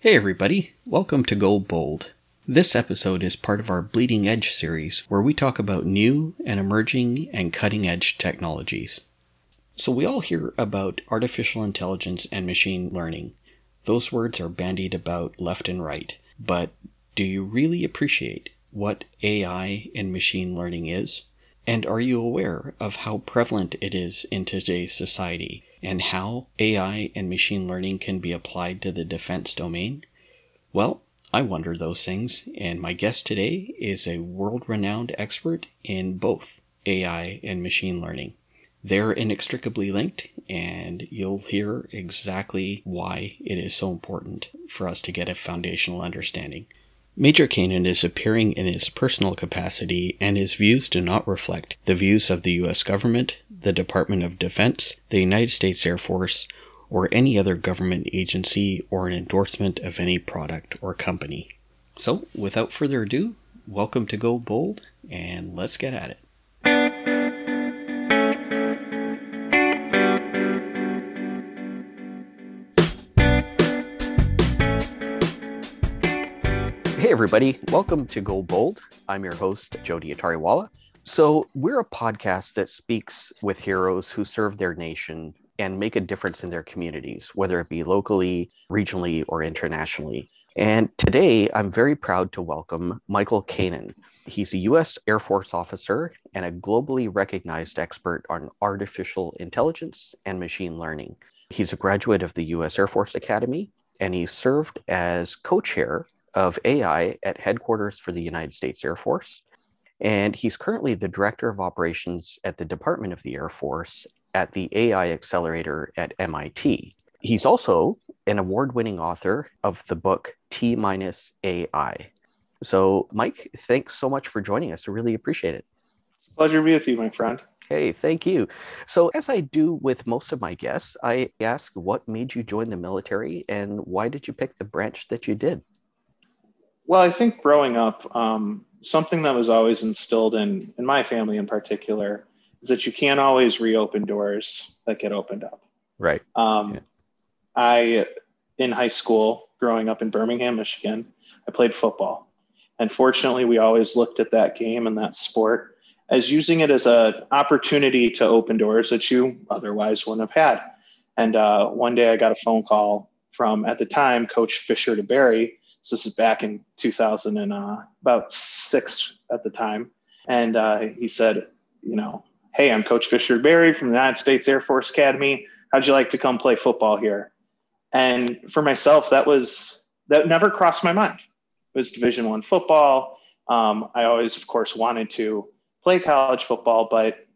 Hey everybody, welcome to Go Bold. This episode is part of our Bleeding Edge series where we talk about new and emerging and cutting edge technologies. So, we all hear about artificial intelligence and machine learning. Those words are bandied about left and right, but do you really appreciate what AI and machine learning is? And are you aware of how prevalent it is in today's society and how AI and machine learning can be applied to the defense domain? Well, I wonder those things, and my guest today is a world renowned expert in both AI and machine learning. They're inextricably linked, and you'll hear exactly why it is so important for us to get a foundational understanding. Major Kanaan is appearing in his personal capacity, and his views do not reflect the views of the U.S. government, the Department of Defense, the United States Air Force, or any other government agency or an endorsement of any product or company. So, without further ado, welcome to Go Bold, and let's get at it. Hey, everybody. Welcome to Go Bold. I'm your host, Jody Atariwala. So, we're a podcast that speaks with heroes who serve their nation and make a difference in their communities, whether it be locally, regionally, or internationally. And today, I'm very proud to welcome Michael Kanaan. He's a U.S. Air Force officer and a globally recognized expert on artificial intelligence and machine learning. He's a graduate of the U.S. Air Force Academy, and he served as co chair of AI at headquarters for the United States Air Force. And he's currently the director of operations at the Department of the Air Force at the AI Accelerator at MIT. He's also an award winning author of the book T minus AI. So, Mike, thanks so much for joining us. I really appreciate it. Pleasure to be with you, my friend. Hey, thank you. So, as I do with most of my guests, I ask what made you join the military and why did you pick the branch that you did? Well, I think growing up, um, something that was always instilled in in my family in particular is that you can't always reopen doors that get opened up. Right. Um, yeah. I in high school, growing up in Birmingham, Michigan, I played football, and fortunately, we always looked at that game and that sport as using it as an opportunity to open doors that you otherwise wouldn't have had. And uh, one day, I got a phone call from at the time Coach Fisher DeBerry so this is back in 2000 and uh, about six at the time. And uh, he said, you know, hey, I'm Coach Fisher Berry from the United States Air Force Academy. How'd you like to come play football here? And for myself, that was that never crossed my mind. It was Division One football. Um, I always, of course, wanted to play college football, but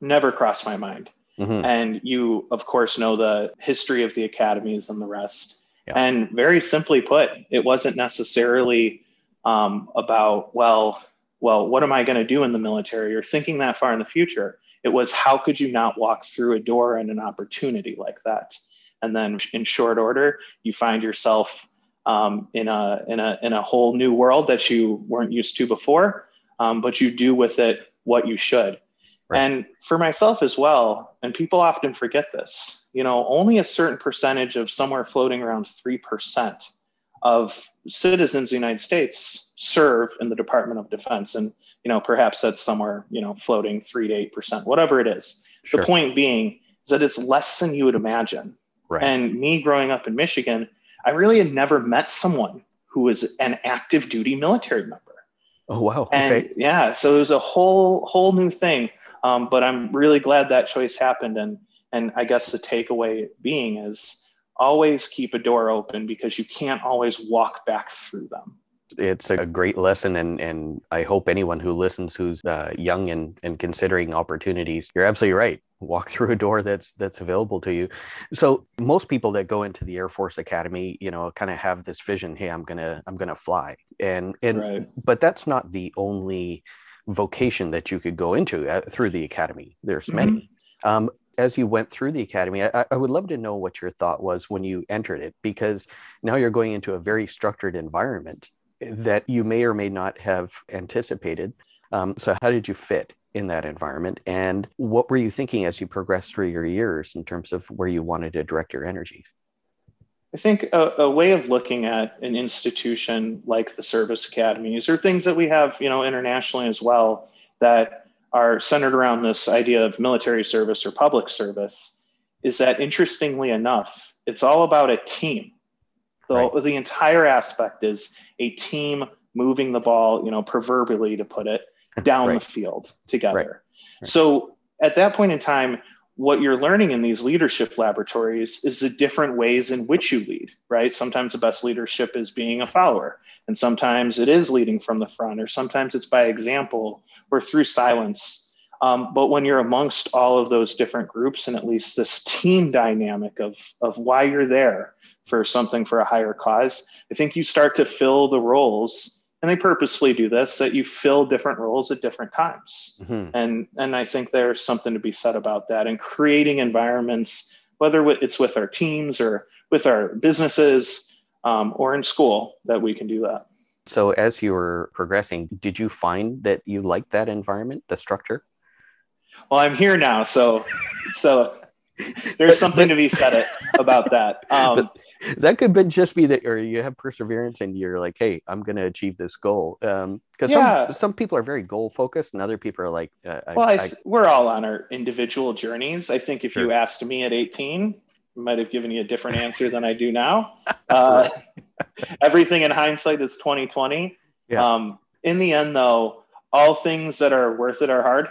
never crossed my mind. Mm-hmm. And you, of course, know the history of the academies and the rest. Yeah. And very simply put, it wasn't necessarily um, about, well, well, what am I going to do in the military or thinking that far in the future. It was how could you not walk through a door and an opportunity like that? And then in short order, you find yourself um, in a in a in a whole new world that you weren't used to before, um, but you do with it what you should. Right. And for myself as well, and people often forget this, you know, only a certain percentage of somewhere floating around 3% of citizens of the United States serve in the Department of Defense. And, you know, perhaps that's somewhere, you know, floating 3 to 8%, whatever it is. Sure. The point being is that it's less than you would imagine. Right. And me growing up in Michigan, I really had never met someone who was an active duty military member. Oh wow! And okay. yeah, so it was a whole whole new thing. Um, but I'm really glad that choice happened. And, and I guess the takeaway being is always keep a door open because you can't always walk back through them. It's a great lesson, and, and I hope anyone who listens who's uh, young and, and considering opportunities, you're absolutely right. Walk through a door that's that's available to you. So most people that go into the Air Force Academy, you know, kind of have this vision. Hey, I'm gonna I'm gonna fly, and and right. but that's not the only vocation that you could go into uh, through the academy. There's mm-hmm. many. Um, as you went through the academy, I, I, would love to know what your thought was when you entered it, because now you're going into a very structured environment that you may or may not have anticipated. Um, so, how did you fit in that environment? And what were you thinking as you progressed through your years in terms of where you wanted to direct your energies? I think a, a, way of looking at an institution like the service academies or things that we have, you know, internationally as well that are centered around this idea of military service or public service is that interestingly enough, it's all about a team. The, right. the entire aspect is a team moving the ball, you know, proverbially to put it, down right. the field together. Right. So at that point in time, what you're learning in these leadership laboratories is the different ways in which you lead, right? Sometimes the best leadership is being a follower, and sometimes it is leading from the front, or sometimes it's by example or through silence. Um, but when you're amongst all of those different groups and at least this team dynamic of, of why you're there for something for a higher cause, I think you start to fill the roles and they purposefully do this that you fill different roles at different times. Mm-hmm. and and i think there's something to be said about that and creating environments whether it's with our teams or with our businesses um, or in school that we can do that. So as you were progressing did you find that you liked that environment the structure? Well i'm here now so so there's something to be said about that. Um, but, that could be just be that or you have perseverance and you're like hey i'm going to achieve this goal um because yeah. some, some people are very goal focused and other people are like uh, well I, I, we're all on our individual journeys i think if sure. you asked me at 18 I might have given you a different answer than i do now uh, everything in hindsight is 2020 yeah. um in the end though all things that are worth it are hard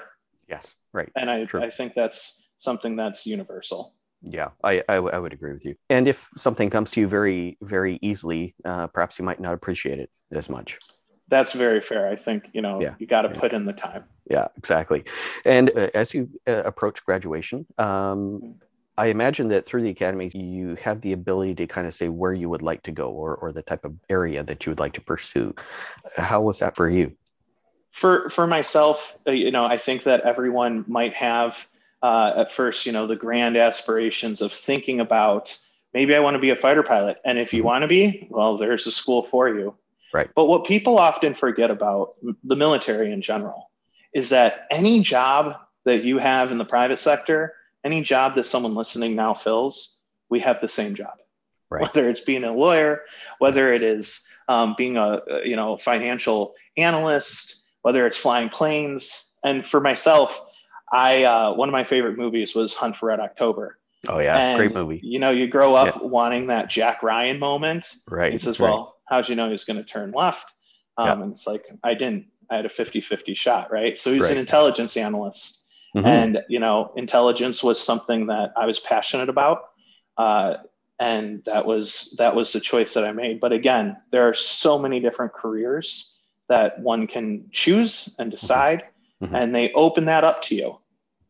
yes right and i True. i think that's something that's universal yeah, I, I, w- I would agree with you. And if something comes to you very, very easily, uh, perhaps you might not appreciate it as much. That's very fair. I think, you know, yeah. you got to yeah. put in the time. Yeah, exactly. And uh, as you uh, approach graduation, um. I imagine that through the academy, you have the ability to kind of say where you would like to go or, or the type of area that you would like to pursue. How was that for you? For, for myself, uh, you know, I think that everyone might have uh, at first, you know, the grand aspirations of thinking about maybe I want to be a fighter pilot. And if you mm-hmm. want to be, well, there's a school for you. Right. But what people often forget about the military in general is that any job that you have in the private sector, any job that someone listening now fills, we have the same job. Right. Whether it's being a lawyer, whether it is um, being a you know financial analyst, whether it's flying planes, and for myself, I uh, one of my favorite movies was Hunt for Red October. Oh yeah, and, great movie. You know, you grow up yeah. wanting that Jack Ryan moment. Right. He says, right. "Well, how'd you know he was going to turn left?" Um, yeah. And it's like I didn't. I had a 50-50 shot, right? So he's right. an intelligence analyst, mm-hmm. and you know, intelligence was something that I was passionate about, uh, and that was that was the choice that I made. But again, there are so many different careers that one can choose and mm-hmm. decide, mm-hmm. and they open that up to you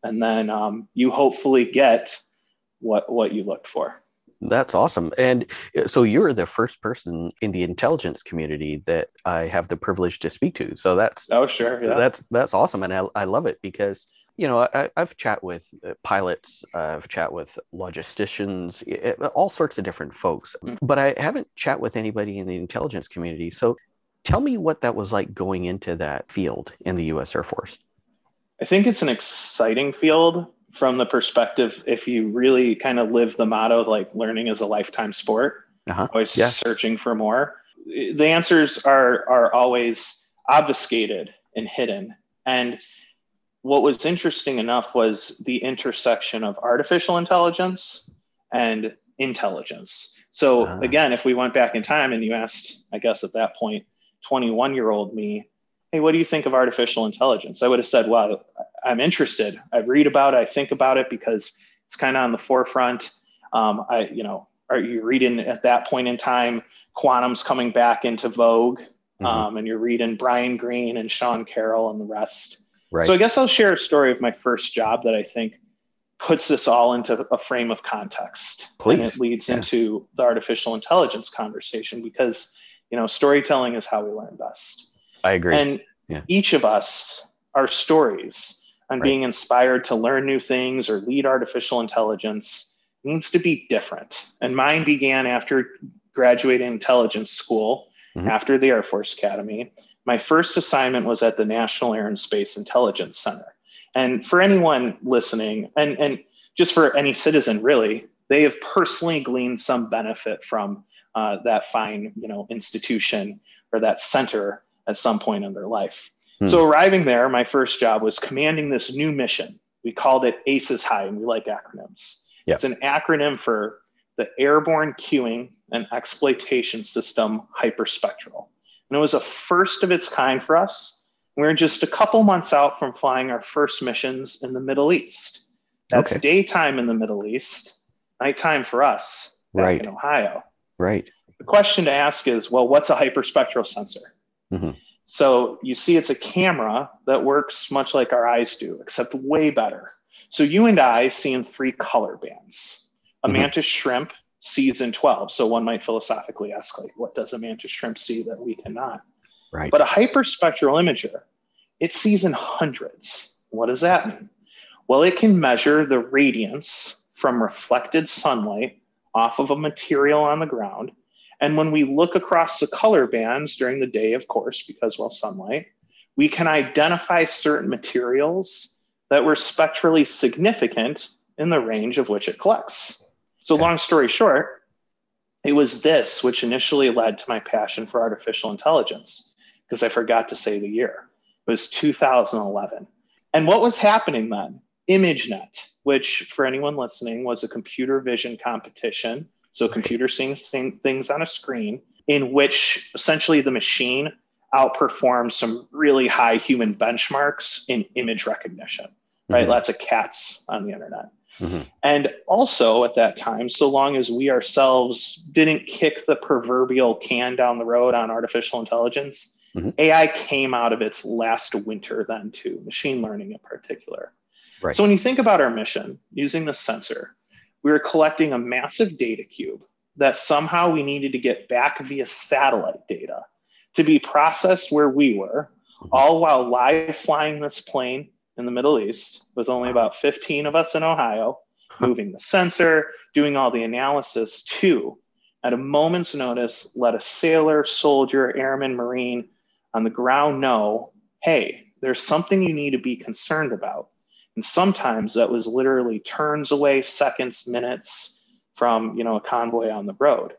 and then um, you hopefully get what what you looked for. That's awesome. And uh, so you're the first person in the intelligence community that I have the privilege to speak to. So that's oh sure, yeah. that's that's awesome, and I, I love it because you know I, have chat with uh, pilots, I've chat with logisticians, all sorts of different folks, mm-hmm. but I haven't chat with anybody in the intelligence community. So tell me what that was like going into that field in the U.S. Air Force. I think it's an exciting field from the perspective if you really kind of live the motto like learning is a lifetime sport, uh-huh. always yeah. searching for more. The answers are are always obfuscated and hidden. And what was interesting enough was the intersection of artificial intelligence and intelligence. So uh-huh. again, if we went back in time and you asked, I guess at that point, 21 year old me, hey, what do you think of artificial intelligence? I would have said, well, I'm interested. I read about it. I think about it because it's kind of on the forefront. Um, I, you know, are you reading at that point in time, quantum's coming back into vogue, mm-hmm. um, and you're reading Brian Greene and Sean Carroll and the rest. Right. So I guess I'll share a story of my first job that I think puts this all into a frame of context, Please. and it leads yeah. into the artificial intelligence conversation because you know storytelling is how we learn best. I agree. And yeah. each of us are stories on right. being inspired to learn new things or lead artificial intelligence needs to be different. And mine began after graduating intelligence school, mm-hmm. after the Air Force Academy. My first assignment was at the National Air and Space Intelligence Center. And for anyone listening, and, and just for any citizen really, they have personally gleaned some benefit from uh, that fine, you know, institution or that center at some point in their life. Hmm. So arriving there, my first job was commanding this new mission. We called it ACES High, and we like acronyms. Yep. It's an acronym for the Airborne Cueing and Exploitation System Hyperspectral. And it was a first of its kind for us. We were just a couple months out from flying our first missions in the Middle East. That's okay. daytime in the Middle East, nighttime for us right. in Ohio. Right. The question to ask is well, what's a hyperspectral sensor? Mm-hmm. So you see, it's a camera that works much like our eyes do, except way better. So you and I see in three color bands. A mm-hmm. mantis shrimp sees in 12. So one might philosophically ask, like, what does a mantis shrimp see that we cannot? Right. But a hyperspectral imager, it sees in hundreds. What does that mean? Well, it can measure the radiance from reflected sunlight off of a material on the ground and when we look across the color bands during the day, of course, because well, sunlight, we can identify certain materials that were spectrally significant in the range of which it collects. So, long story short, it was this which initially led to my passion for artificial intelligence, because I forgot to say the year. It was 2011. And what was happening then? ImageNet, which for anyone listening was a computer vision competition so computer seeing, seeing things on a screen in which essentially the machine outperforms some really high human benchmarks in image recognition, right? Mm-hmm. Lots of cats on the internet. Mm-hmm. And also at that time, so long as we ourselves didn't kick the proverbial can down the road on artificial intelligence, mm-hmm. AI came out of its last winter then too, machine learning in particular. Right. So when you think about our mission using the sensor, we were collecting a massive data cube that somehow we needed to get back via satellite data to be processed where we were, all while live flying this plane in the Middle East with only about 15 of us in Ohio, moving the sensor, doing all the analysis too. At a moment's notice, let a sailor, soldier, airman, marine on the ground know hey, there's something you need to be concerned about. And sometimes that was literally turns away, seconds, minutes from you know a convoy on the road.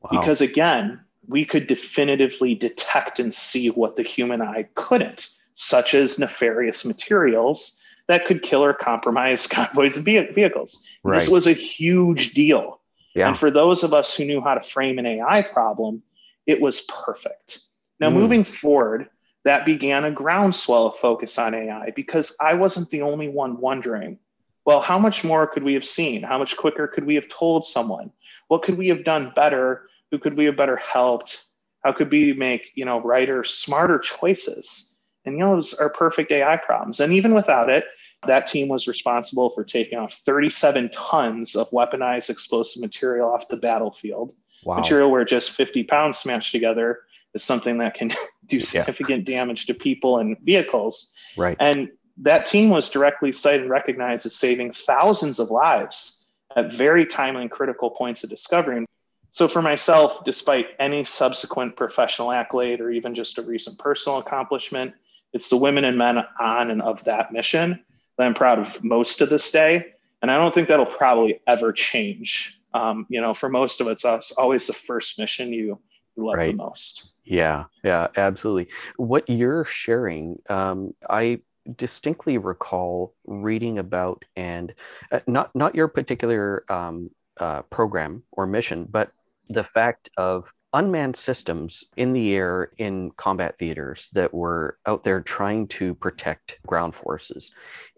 Wow. Because again, we could definitively detect and see what the human eye couldn't, such as nefarious materials that could kill or compromise convoys and vehicles. Right. This was a huge deal. Yeah. And for those of us who knew how to frame an AI problem, it was perfect. Now, mm. moving forward, that began a groundswell of focus on AI because I wasn't the only one wondering, well, how much more could we have seen? How much quicker could we have told someone? What could we have done better? Who could we have better helped? How could we make, you know, writers smarter choices? And you know, those are perfect AI problems. And even without it, that team was responsible for taking off 37 tons of weaponized explosive material off the battlefield. Wow. Material where just 50 pounds smashed together is something that can do significant yeah. damage to people and vehicles. Right. And that team was directly cited and recognized as saving thousands of lives at very timely and critical points of discovery. So for myself, despite any subsequent professional accolade or even just a recent personal accomplishment, it's the women and men on and of that mission that I'm proud of most to this day. And I don't think that'll probably ever change. Um, you know, for most of us, it's always the first mission you love right. the most. Yeah, yeah, absolutely. What you're sharing, um, I distinctly recall reading about, and uh, not not your particular um, uh, program or mission, but the fact of unmanned systems in the air in combat theaters that were out there trying to protect ground forces.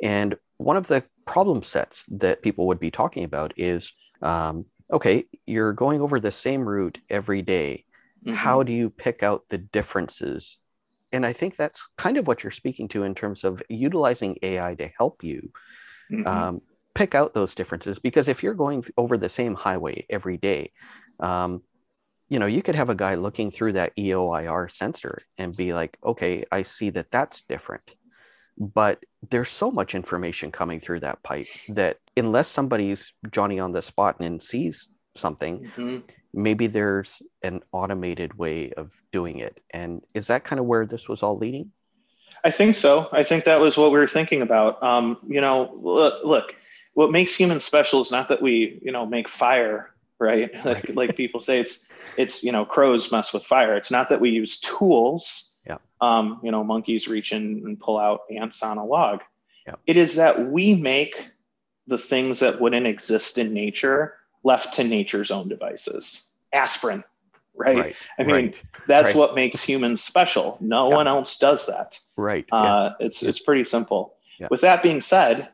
And one of the problem sets that people would be talking about is um, okay, you're going over the same route every day Mm-hmm. How do you pick out the differences? And I think that's kind of what you're speaking to in terms of utilizing AI to help you mm-hmm. um, pick out those differences. Because if you're going over the same highway every day, um, you know, you could have a guy looking through that EOIR sensor and be like, okay, I see that that's different. But there's so much information coming through that pipe that unless somebody's Johnny on the spot and sees something, mm-hmm maybe there's an automated way of doing it. And is that kind of where this was all leading? I think so. I think that was what we were thinking about. Um, you know, look, look, what makes humans special is not that we you know make fire right like Right. like people say it's it's you know crows mess with fire it's not that we use tools Yeah. um you know monkeys reach in and pull out ants on a log Yeah. it is that we make the things that wouldn't exist in nature left to nature's own devices aspirin right, right. i mean right. that's right. what makes humans special no Yeah. one else does that Right. uh, yes. it's it's pretty simple. Yeah. With that being said,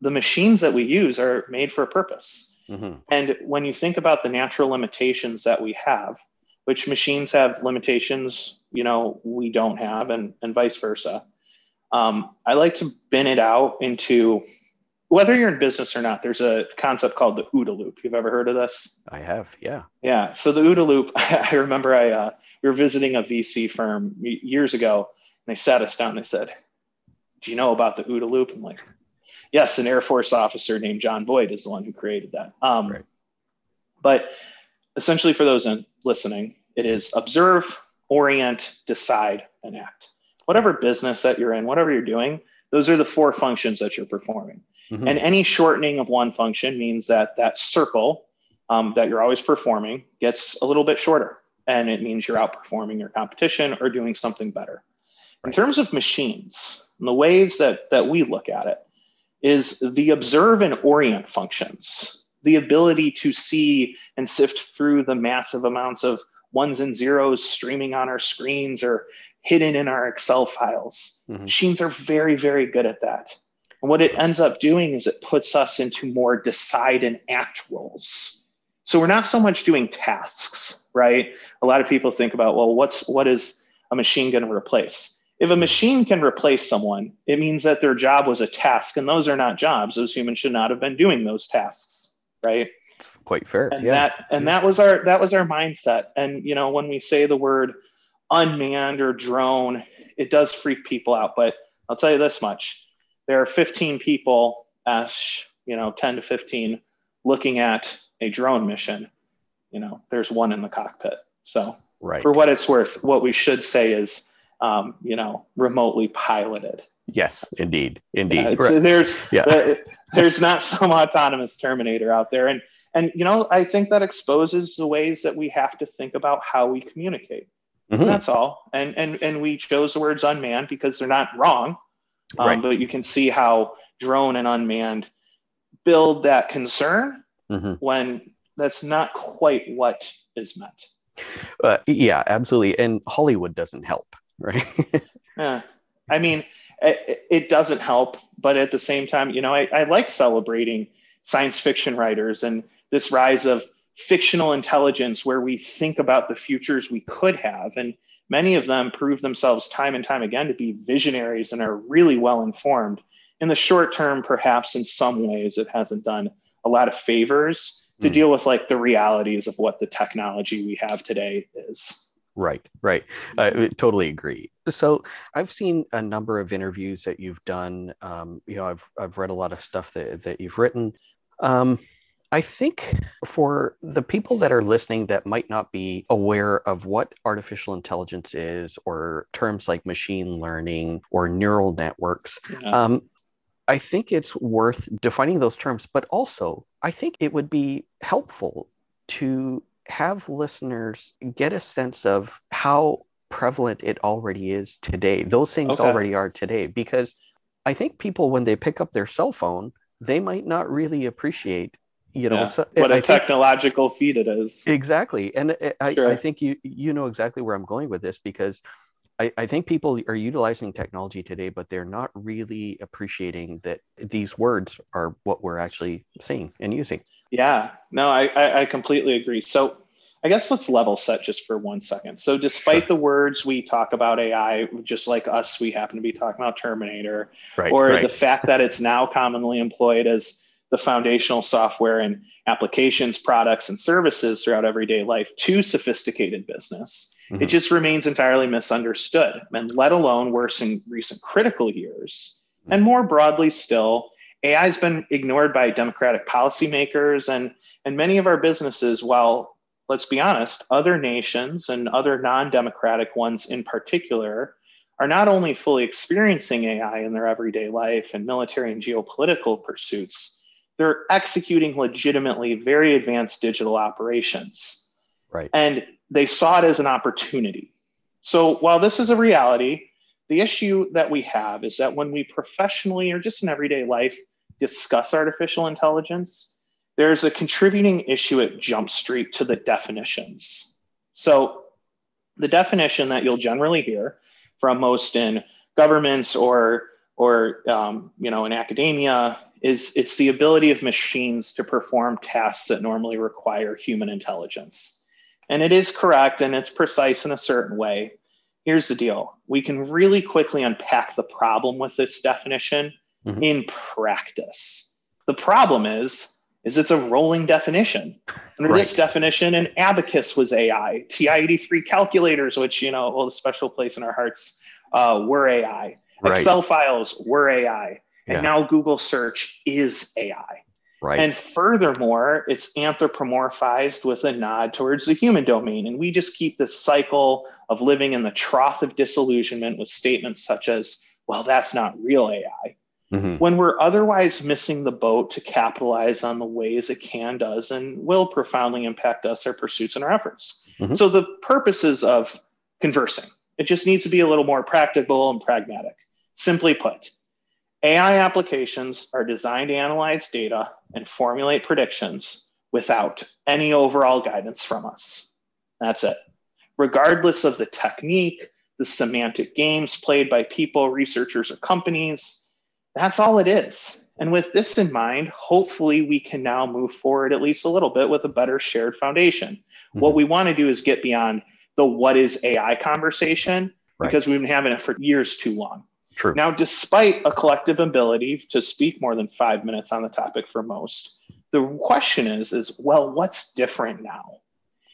the machines that we use are made for a purpose. hmm And when you think about the natural limitations that we have, which machines have limitations, you know, we don't have, and and vice versa. Um, I like to bin it out into whether you're in business or not. There's a concept called the OODA loop. You've ever heard of this? I have. Yeah. Yeah. So the OODA loop, I remember I uh, we were visiting a VC firm years ago, and they sat us down and they said, "Do you know about the OODA loop?" I'm like, "Yes." An Air Force officer named John Boyd is the one who created that. Um, Right. But essentially, for those in, listening, it is observe, orient, decide, and act. Whatever business that you're in, whatever you're doing, those are the four functions that you're performing. Mhm. And any shortening of one function means that that circle um, that you're always performing gets a little bit shorter. And it means you're outperforming your competition or doing something better. In terms of machines, and the ways that, that we look at it is the observe and orient functions, the ability to see and sift through the massive amounts of ones and zeros streaming on our screens or hidden in our Excel files. Mhm. Machines are very, very good at that. And what it ends up doing is it puts us into more decide and act roles. So we're not so much doing tasks, right? A lot of people think about, well, what's what is a machine going to replace? If a machine can replace someone, it means that their job was a task, and those are not jobs. Those humans should not have been doing those tasks, right? It's quite fair. and yeah. that and that was our that was our mindset and you know when we say the word unmanned or drone it does freak people out but i'll tell you this much there are 15 people ash you know 10 to 15 looking at a drone mission you know there's one in the cockpit so right. for what it's worth what we should say is um, you know remotely piloted yes, indeed. Indeed. yeah, Right. there's Yeah. uh, there's not some autonomous Terminator out there, and and you know I think that exposes the ways that we have to think about how we communicate. Mhm. That's all. And and and we chose the words unmanned because they're not wrong, um, Right. but you can see how drone and unmanned build that concern Mhm. when that's not quite what is meant. Uh, yeah, absolutely. And Hollywood doesn't help, right? Yeah. I mean, it, it doesn't help, but at the same time, you know, I, I like celebrating science fiction writers and this rise of fictional intelligence where we think about the futures we could have. And many of them prove themselves time and time again to be visionaries and are really well informed. In the short term, perhaps in some ways, it hasn't done a lot of favors to Hmm. deal with like the realities of what the technology we have today is. Right, right. I totally agree. So I've seen a number of interviews that you've done. Um, you know, I've I've read a lot of stuff that that you've written. Um, I think for the people that are listening that might not be aware of what artificial intelligence is, or terms like machine learning or neural networks, Yeah. um, I think it's worth defining those terms, but also I think it would be helpful to have listeners get a sense of how prevalent it already is today. Those things Okay. already are today, because I think people, when they pick up their cell phone, they might not really appreciate, you know, Yeah. so, eh, what I a think- technological feat it is. Exactly. And eh, I- I, Sure. I think you you know exactly where I'm going with this because I, I think people are utilizing technology today, but they're not really appreciating that these words are what we're actually seeing and using. Yeah, no, I, I, I completely agree. So I guess let's level set just for one second. So despite the words we talk about AI, just like us, we happen to be talking about Terminator, Right. or right. the fact that it's now commonly employed as the foundational software and applications, products, and services throughout everyday life to sophisticated business. It Mhm. just remains entirely misunderstood, and let alone worse in recent critical years. And more broadly still, AI has been ignored by democratic policymakers and, and many of our businesses, while let's be honest, other nations and other non democratic ones in particular are not only fully experiencing AI in their everyday life and military and geopolitical pursuits, they're executing legitimately very advanced digital operations. Right. And they saw it as an opportunity. So while this is a reality, the issue that we have is that when we professionally or just in everyday life discuss artificial intelligence, there's a contributing issue at Jump Street to the definitions. So the definition that you'll generally hear from most in governments or or um, you know in academia is it's the ability of machines to perform tasks that normally require human intelligence. And it is correct and it's precise in a certain way. Here's the deal. We can really quickly unpack the problem with this definition mm-hmm. in practice. The problem is is it's a rolling definition. Under right. this definition an abacus was ai ti83 calculators which you know hold a special place in our hearts uh, were ai right. excel files were ai and yeah. now google search is ai Right. And furthermore, it's anthropomorphized with a nod towards the human domain. And we just keep this cycle of living in the trough of disillusionment with statements such as, well, that's not real AI. Mm-hmm. When we're otherwise missing the boat to capitalize on the ways it can, does, and will profoundly impact us, our pursuits, and our efforts. Mm-hmm. So, the purposes of conversing, it just needs to be a little more practical and pragmatic. Simply put, AI applications are designed to analyze data and formulate predictions without any overall guidance from us. That's it. Regardless of the technique, the semantic games played by people, researchers, or companies, that's all it is. And with this in mind, hopefully we can now move forward at least a little bit with a better shared foundation. Mm-hmm. What we want to do is get beyond the what is AI conversation right. because we've been having it for years too long. True. Now, despite a collective ability to speak more than five minutes on the topic for most, the question is, is well, what's different now?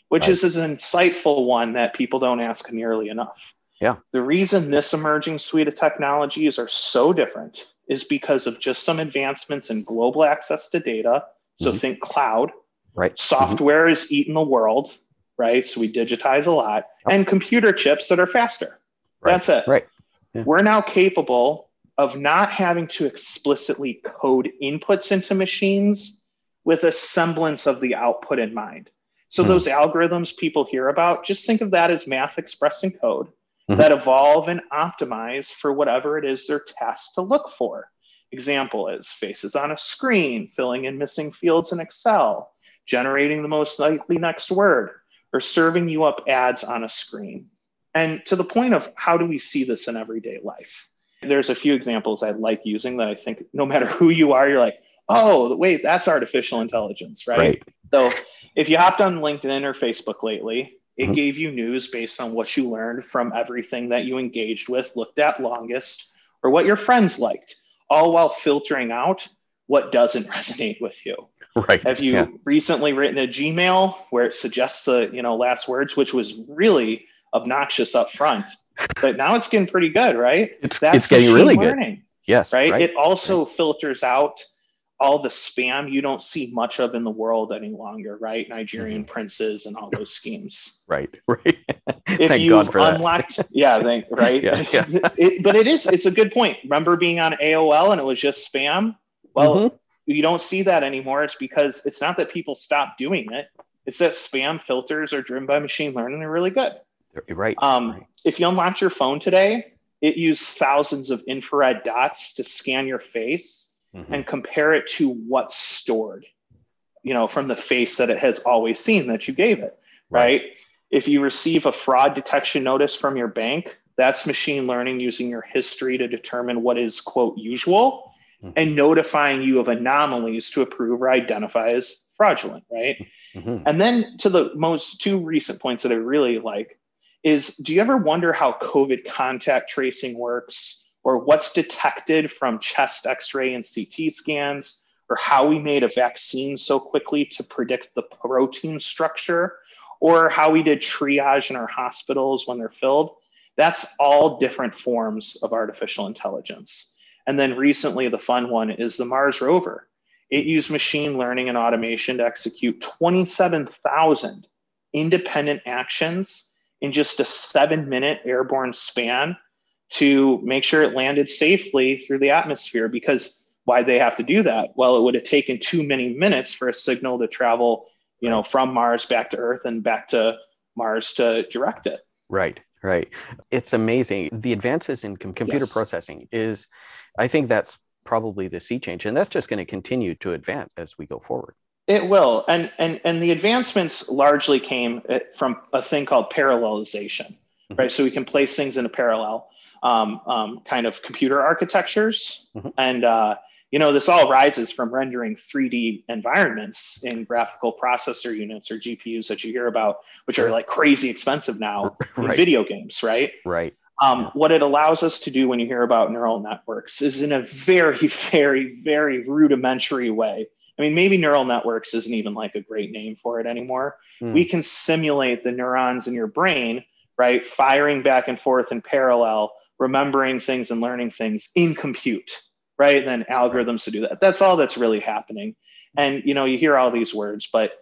Which right. is, an insightful one that people don't ask nearly enough. Yeah. The reason this emerging suite of technologies are so different is because of just some advancements in global access to data. So mm-hmm. think cloud. Right. Software mm-hmm. is eating the world, right? So we digitize a lot, and computer chips that are faster. Right. That's it. Right. Yeah. We're now capable of not having to explicitly code inputs into machines with a semblance of the output in mind. So mm-hmm. those algorithms people hear about, just think of that as math expressed in code mm-hmm. that evolve and optimize for whatever it is they're tasked to look for. Example is faces on a screen, filling in missing fields in Excel, generating the most likely next word, or serving you up ads on a screen. And to the point of how do we see this in everyday life? There's a few examples I like using that I think no matter who you are, you're like, oh, wait, that's artificial intelligence, right? right. So if you hopped on LinkedIn or Facebook lately, it mm-hmm. gave you news based on what you learned from everything that you engaged with, looked at longest, or what your friends liked, all while filtering out what doesn't resonate with you. Right. Have you yeah. recently written a Gmail where it suggests the you know last words, which was really obnoxious up front. But now it's getting pretty good, right? It's, That's it's getting really learning, good. Yes. Right? right? It also right. filters out all the spam you don't see much of in the world any longer, right? Nigerian mm-hmm. princes and all those schemes. Right, right. if Thank you unlocked, yeah, thank, right. yeah, yeah. it, but it is, it's a good point. Remember being on AOL and it was just spam? Well, mm-hmm. you don't see that anymore. It's because it's not that people stop doing it. It's that spam filters are driven by machine learning. They're really good. Right. Um, right. If you unlocked your phone today, it used thousands of infrared dots to scan your face mm-hmm. and compare it to what's stored, you know, from the face that it has always seen that you gave it. Right. right? If you receive a fraud detection notice from your bank, that's machine learning using your history to determine what is quote usual mm-hmm. and notifying you of anomalies to approve or identify as fraudulent, right? Mm-hmm. And then to the most two recent points that I really like is do you ever wonder how COVID contact tracing works or what's detected from chest x ray and CT scans or how we made a vaccine so quickly to predict the protein structure or how we did triage in our hospitals when they're filled? That's all different forms of artificial intelligence. And then recently, the fun one is the Mars rover. It used machine learning and automation to execute 27,000 independent actions in just a seven minute airborne span to make sure it landed safely through the atmosphere because why they have to do that? Well, it would have taken too many minutes for a signal to travel, you know, from Mars back to Earth and back to Mars to direct it. Right, right. It's amazing. The advances in com- computer Yes. processing is, I think that's probably the sea change, and that's just going to continue to advance as we go forward. It will, and and and the advancements largely came uh, from a thing called parallelization, Mhm. right? So we can place things in a parallel, um, um, kind of computer architectures, Mhm. and uh, you know this all rises from rendering 3D environments in graphical processor units or GPUs that you hear about, which are like crazy expensive now in video games, right? right. Um, Yeah. What it allows us to do when you hear about neural networks is in a very, very, very rudimentary way. I mean, maybe neural networks isn't even like a great name for it anymore. Mm. We can simulate the neurons in your brain, right? Firing back and forth in parallel, remembering things and learning things in compute, right? And then algorithms to do that. That's all that's really happening. And, you know, you hear all these words, but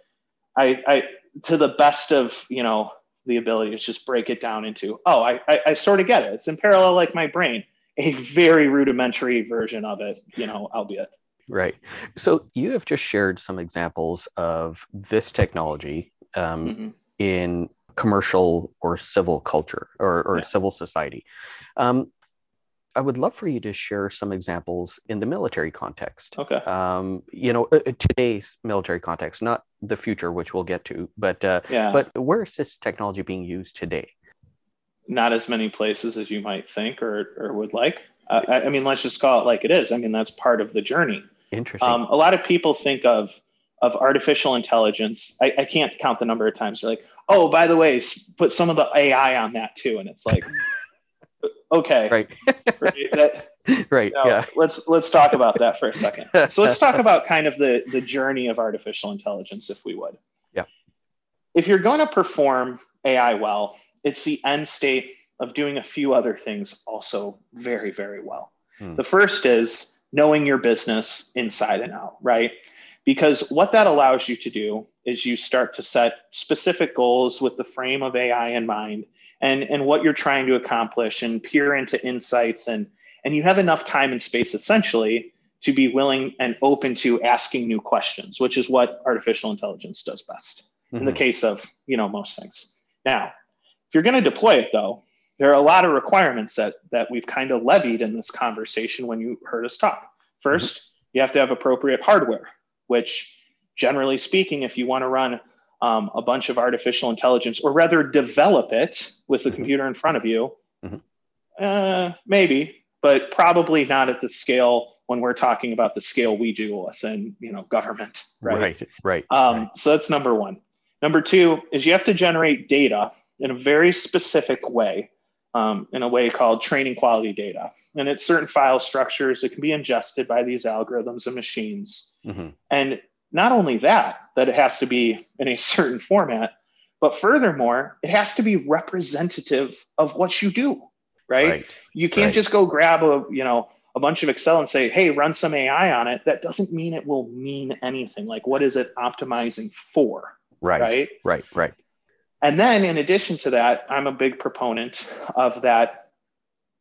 I, I, to the best of, you know, the ability is just break it down into oh I, I i sort of get it it's in parallel like my brain a very rudimentary version of it you know albeit Right. So you have just shared some examples of this technology um, Mhm. in commercial or civil culture or, or Yeah. civil society. Um, I would love for you to share some examples in the military context. okay Um, you know, uh, uh, today's military context, not the future, which we'll get to, but uh, yeah but where is this technology being used today? not as many places as you might think or or would like uh, I, I mean let's just call it like it is i mean that's part of the journey Interesting. um, a lot of people think of of artificial intelligence I, I can't count the number of times they're like oh by the way put some of the ai on that too and it's like okay right. right, that, right. Now, Yeah. let's let's talk about that for a second. So let's talk about kind of the the journey of artificial intelligence, if we would. Yeah. If you're going to perform AI well, it's the end state of doing a few other things also very very well. Hmm. The first is knowing your business inside and out, right? Because what that allows you to do is you start to set specific goals with the frame of AI in mind and, and what you're trying to accomplish and peer into insights and and you have enough time and space essentially to be willing and open to asking new questions which is what artificial intelligence does best in the Mhm. case of you know most things now if you're going to deploy it though there are a lot of requirements that that we've kind of levied in this conversation when you heard us talk 1st you have to have appropriate hardware which generally speaking if you want to run um, a bunch of artificial intelligence or rather develop it with the Mhm. computer in front of you Mhm. uh, maybe but probably not at the scale when we're talking about the scale we do within you know government right, Right. Right. um, right. so that's number one number two is you have to generate data in a very specific way um, in a way called training quality data and it's certain file structures that can be ingested by these algorithms and machines Mhm. and not only that, that it has to be in a certain format, but furthermore, it has to be representative of what you do, right? Right. You can't right. just go grab a, you know, a bunch of Excel and say, hey, run some AI on it. That doesn't mean it will mean anything. Like, what is it optimizing for? Right. right? Right. Right. And then, in addition to that, I'm a big proponent of that.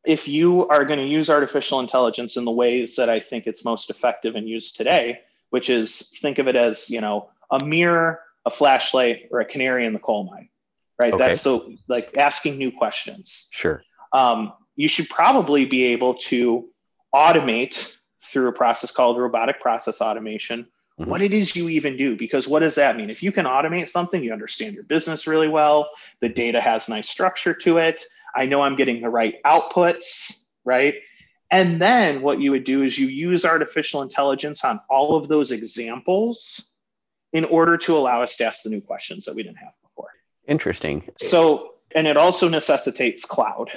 If you are going to use artificial intelligence in the ways that I think it's most effective and used today, which is think of it as you know a mirror, a flashlight, or a canary in the coal mine, right? Okay. That's so like asking new questions. Sure. Um, you should probably be able to automate through a process called robotic process automation Mhm. what it is you even do because what does that mean if you can automate something you understand your business really well the data has nice structure to it i know i'm getting the right outputs right and then what you would do is you use artificial intelligence on all of those examples in order to allow us to ask the new questions that we didn't have before Interesting. so, and it also necessitates cloud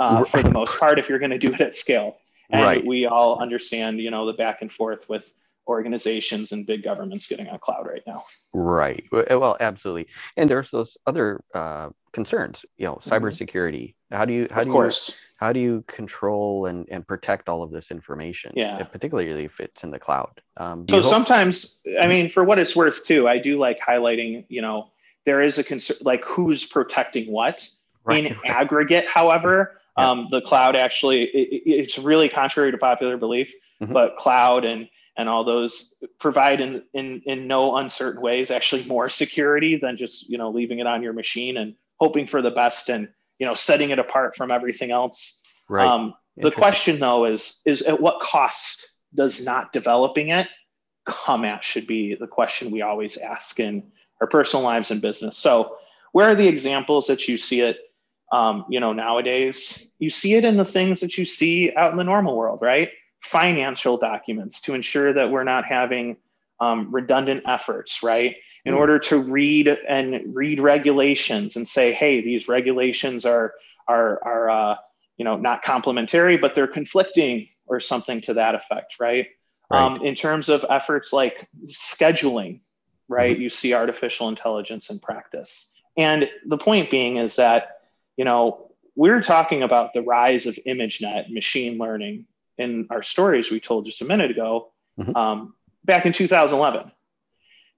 uh, for the most part if you're going to do it at scale. And Right. we all understand, you know, the back and forth with organizations and big governments getting on cloud right now. Right. Well, absolutely. And there's those other uh, concerns. You know, Mhm. cybersecurity. How do you how of do course. you how do you control and, and protect all of this information? Yeah. uh, Particularly if it's in the cloud. Um, So sometimes, I mean, for what it's worth, too, I do like highlighting, you know, there is a concern like who's protecting what. Right, In aggregate, however, Yeah. Um, the cloud actually, it, it's really contrary to popular belief, Mhm. but cloud and and all those provide in, in in no uncertain ways actually more security than just you know leaving it on your machine and hoping for the best and you know setting it apart from everything else. Right. Um, the question though is is at what cost does not developing it come at should be the question we always ask in our personal lives and business. So where are the examples that you see it um, you know nowadays you see it in the things that you see out in the normal world right financial documents to ensure that we're not having um, redundant efforts right in Mm. order to read and read regulations and say hey these regulations are are are uh, you know not complementary but they're conflicting or something to that effect right, Right. Um, in terms of efforts like scheduling right you see artificial intelligence in practice and the point being is that you know we're talking about the rise of ImageNet machine learning in our stories we told just a minute ago Mhm. um, back in 2011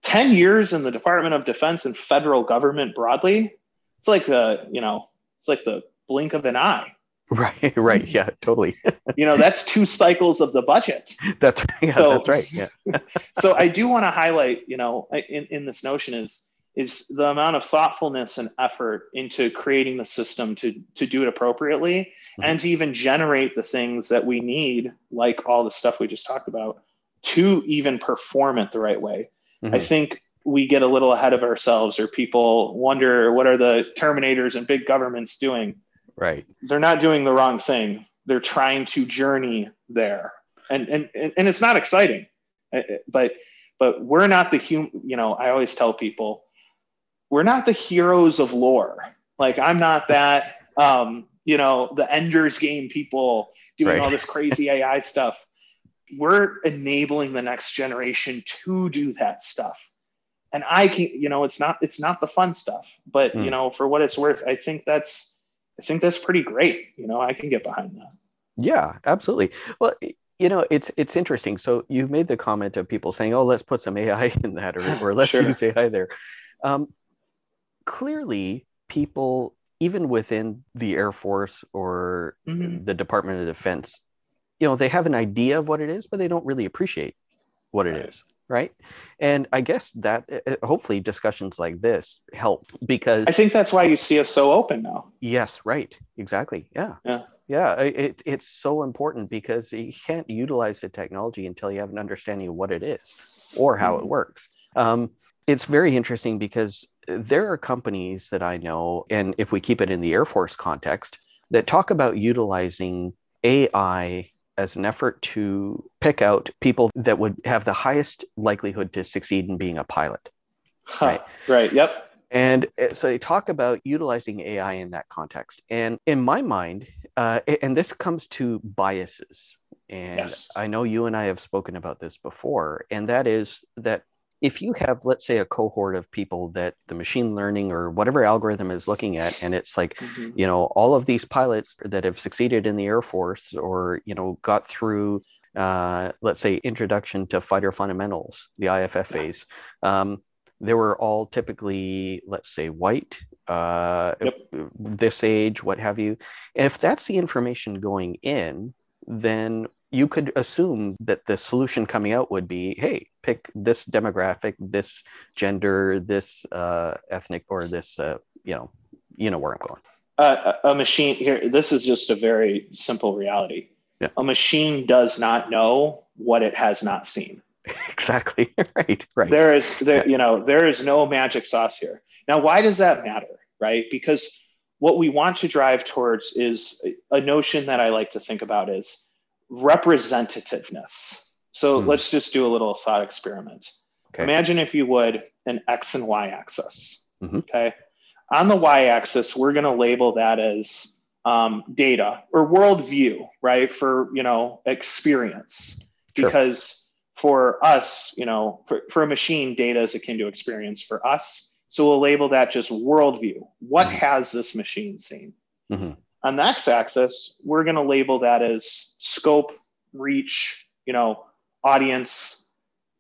10 years in the department of defense and federal government broadly it's like the you know it's like the blink of an eye right. Right. Yeah. Totally. you know that's two cycles of the budget That's yeah, So- that's right. Yeah. so I do want to highlight, you know, in, in this notion is is the amount of thoughtfulness and effort into creating the system to to do it appropriately Mhm. and to even generate the things that we need, like all the stuff we just talked about, to even perform it the right way. I Mhm. think we get a little ahead of ourselves, or people wonder what are the terminators and big governments doing Right. they're not doing the wrong thing. They're trying to journey there, and and and, it's not exciting, but but we're not the human You know, I always tell people, we're not the heroes of lore. Like I'm not that. Um, you know, the Ender's Game people doing Right. all this crazy AI stuff. We're enabling the next generation to do that stuff. And I can, you know, it's not it's not the fun stuff, but Hmm. you know, for what it's worth, I think that's I think that's pretty great. You know, I can get behind that. Yeah, absolutely. Well, you know, it's it's interesting. So you made the comment of people saying, "Oh, let's put some AI in that," or, or "Let's Sure. use AI there." Um, clearly, people, even within the Air Force or Mhm. the Department of Defense, you know, they have an idea of what it is, but they don't really appreciate what it is, Right. right? And I guess that uh, hopefully discussions like this help because I think that's why you see us so open now. Yes, right. Exactly. Yeah. Yeah. Yeah. It, it's so important because you can't utilize the technology until you have an understanding of what it is or how it Mhm. works. Um, it's very interesting because there are companies that I know, and if we keep it in the Air Force context, that talk about utilizing AI as an effort to pick out people that would have the highest likelihood to succeed in being a pilot. Huh. Right. Right. Yep. And uh, so they talk about utilizing AI in that context. And in my mind, uh, and this comes to biases. And Yes. I know you and I have spoken about this before, and that is that if you have, let's say, a cohort of people that the machine learning or whatever algorithm is looking at, and it's like, Mhm. you know, all of these pilots that have succeeded in the Air Force or, you know, got through, uh, let's say, introduction to fighter fundamentals, the IFF Yeah. phase, um, they were all typically, let's say, white, uh, Yep. this age, what have you. If that's the information going in, then you could assume that the solution coming out would be hey pick this demographic this gender this uh, ethnic or this uh, you know you know where i'm going Uh, a machine here. This is just a very simple reality. Yeah. A machine does not know what it has not seen. exactly right right There is there, you know, there is no magic sauce here. Now, why does that matter? Right? Because what we want to drive towards is a notion that I like to think about is representativeness. So Hmm. let's just do a little thought experiment. Okay. Imagine, if you would, an X and Y axis. Mhm. Okay. On the Y axis, we're going to label that as um, data or worldview, right? For, you know, experience. Sure. Because for us, you know, for, for a machine, data is akin to experience for us. So we'll label that just worldview. What Mhm. has this machine seen? Mhm. On the X axis, we're going to label that as scope, reach, you know, audience,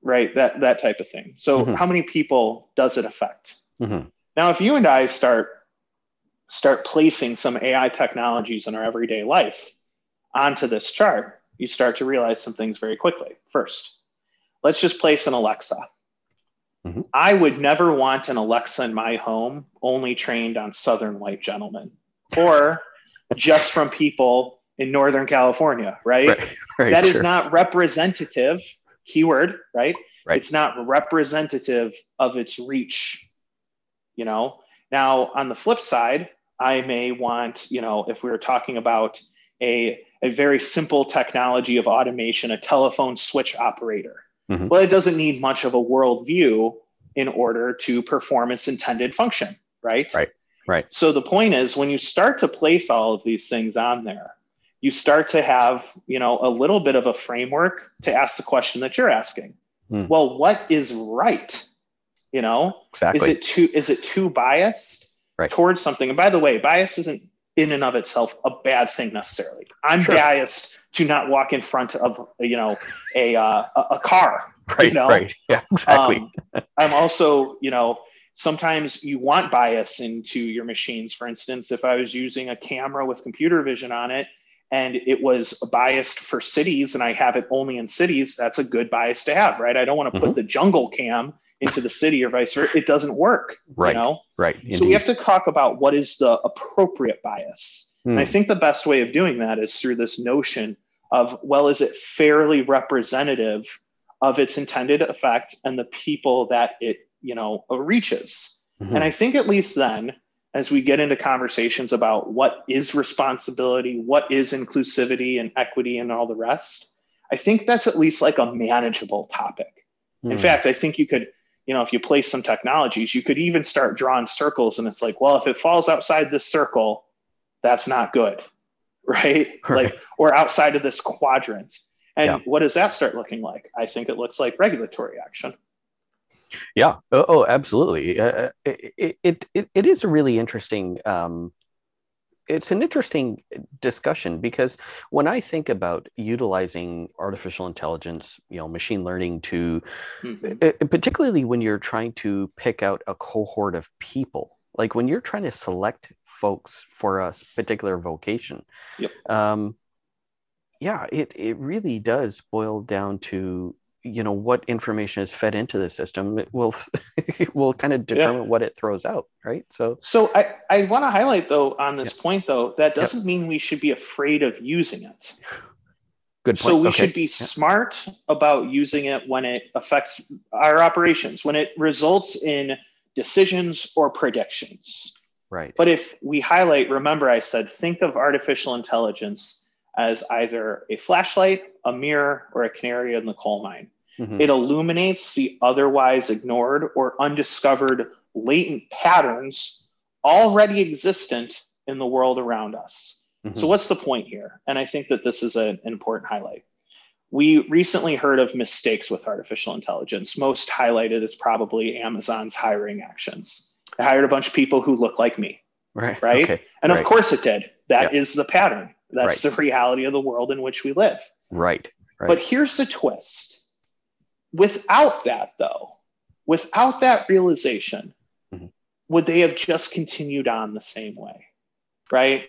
right? That that type of thing. So Mhm. how many people does it affect? Mhm. Now, if you and I start start placing some AI technologies in our everyday life onto this chart, you start to realize some things very quickly. First, let's just place an Alexa. Mm-hmm. I would never want an Alexa in my home only trained on Southern white gentlemen or just from people in Northern California, right? right, right that sure. is not representative, keyword, right? right? It's not representative of its reach, you know? Now, on the flip side, I may want, you know, if we were talking about a, a very simple technology of automation, a telephone switch operator. Mm-hmm. Well, it doesn't need much of a worldview in order to perform its intended function, right? Right. Right. So the point is when you start to place all of these things on there, you start to have, you know, a little bit of a framework to ask the question that you're asking. Mm. Well, what is right? You know, exactly. Is it too is it too biased right. towards something? And by the way, bias isn't in and of itself a bad thing necessarily. I'm sure. biased to not walk in front of you know a uh, a car. Right. You know? Right. Yeah. Exactly. Um, I'm also you know sometimes you want bias into your machines. For instance, if I was using a camera with computer vision on it and it was biased for cities and I have it only in cities, that's a good bias to have, right? I don't want to mm-hmm. put the jungle cam into the city or vice versa. It doesn't work. Right. You know? Right. Indeed. So we have to talk about what is the appropriate bias. Mm. And I hmm. think the best way of doing that is through this notion of, well, is it fairly representative of its intended effect and the people that it, you know, reaches? Mm-hmm. And I think at least then as we get into conversations about what is responsibility, what is inclusivity and equity and all the rest, I think that's at least like a manageable topic. Mm. In fact, I think you could, you know, if you place some technologies, you could even start drawing circles and it's like, well, if it falls outside this circle, that's not good. Right? right. Like, or outside of this quadrant. And yeah. what does that start looking like? I think it looks like regulatory action. Yeah. Oh, oh absolutely. Uh, it, it, it, it is a really interesting, um, it's an interesting discussion because when I think about utilizing artificial intelligence, you know, machine learning to, mm-hmm. particularly when you're trying to pick out a cohort of people, like when you're trying to select folks for a particular vocation, yep. um, yeah, it, it really does boil down to you know what information is fed into the system it will will kind of determine yeah. what it throws out right so so i i want to highlight though on this yeah. point though that doesn't yeah. mean we should be afraid of using it good point. so we okay. should be smart about using it when it affects our operations when it results in decisions or predictions right but if we highlight remember i said think of artificial intelligence as either a flashlight a mirror or a canary in the coal mine Mm-hmm. It illuminates the otherwise ignored or undiscovered latent patterns already existent in the world around us. Mm-hmm. So, what's the point here? And I think that this is an important highlight. We recently heard of mistakes with artificial intelligence. Most highlighted is probably Amazon's hiring actions. They hired a bunch of people who look like me. Right. Right. Okay. And right. of course it did. That is the pattern. That's right. the reality of the world in which we live. Right. right. But here's the twist Without that, though, without that realization, mm-hmm. would they have just continued on the same way? Right?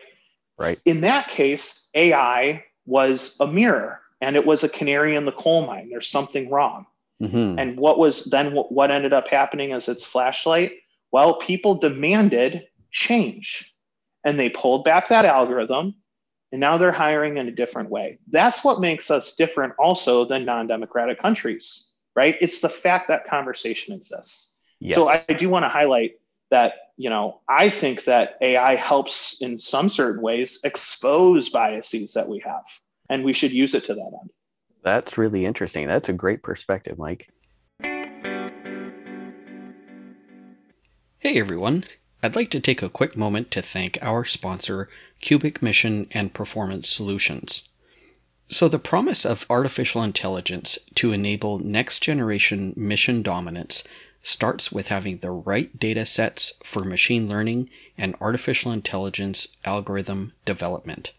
Right. In that case, AI was a mirror and it was a canary in the coal mine. There's something wrong. Mm-hmm. And what was then what, what ended up happening as its flashlight? Well, people demanded change and they pulled back that algorithm and now they're hiring in a different way. That's what makes us different also than non democratic countries right? It's the fact that conversation exists. Yes. So I, I do want to highlight that, you know, I think that AI helps in some certain ways expose biases that we have, and we should use it to that end. That's really interesting. That's a great perspective, Mike. Hey everyone. I'd like to take a quick moment to thank our sponsor, Cubic Mission and Performance Solutions. So, the promise of artificial intelligence to enable next generation mission dominance starts with having the right data sets for machine learning and artificial intelligence algorithm development.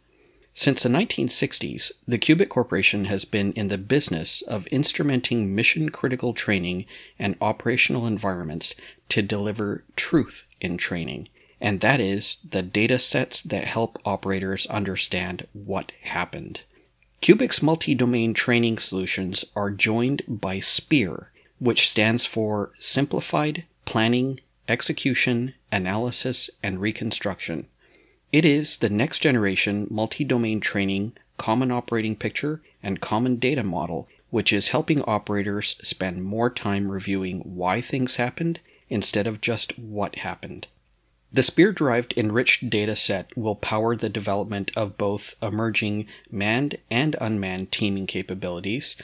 Since the 1960s, the Cubic Corporation has been in the business of instrumenting mission critical training and operational environments to deliver truth in training and that is the data sets that help operators understand what happened. Cubic's multi domain training solutions are joined by SPEAR, which stands for Simplified Planning, Execution, Analysis, and Reconstruction. It is the next generation multi domain training, common operating picture, and common data model, which is helping operators spend more time reviewing why things happened instead of just what happened. The Spear derived enriched data set will power the development of both emerging manned and unmanned teaming capabilities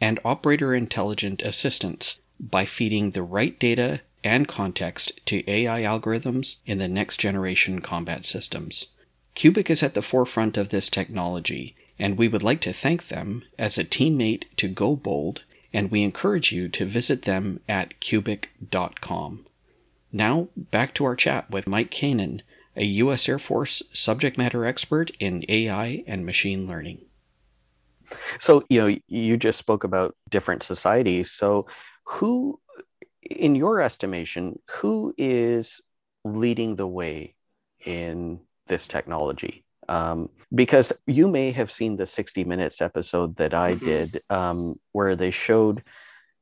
and operator intelligent assistance by feeding the right data and context to AI algorithms in the next generation combat systems. Cubic is at the forefront of this technology, and we would like to thank them as a teammate to Go Bold, and we encourage you to visit them at cubic.com. Now, back to our chat with Mike Kanaan, a U.S. Air Force subject matter expert in AI and machine learning. So, you know, you just spoke about different societies. So, who, in your estimation, who is leading the way in this technology? Um, because you may have seen the 60 Minutes episode that I mm-hmm. did, um, where they showed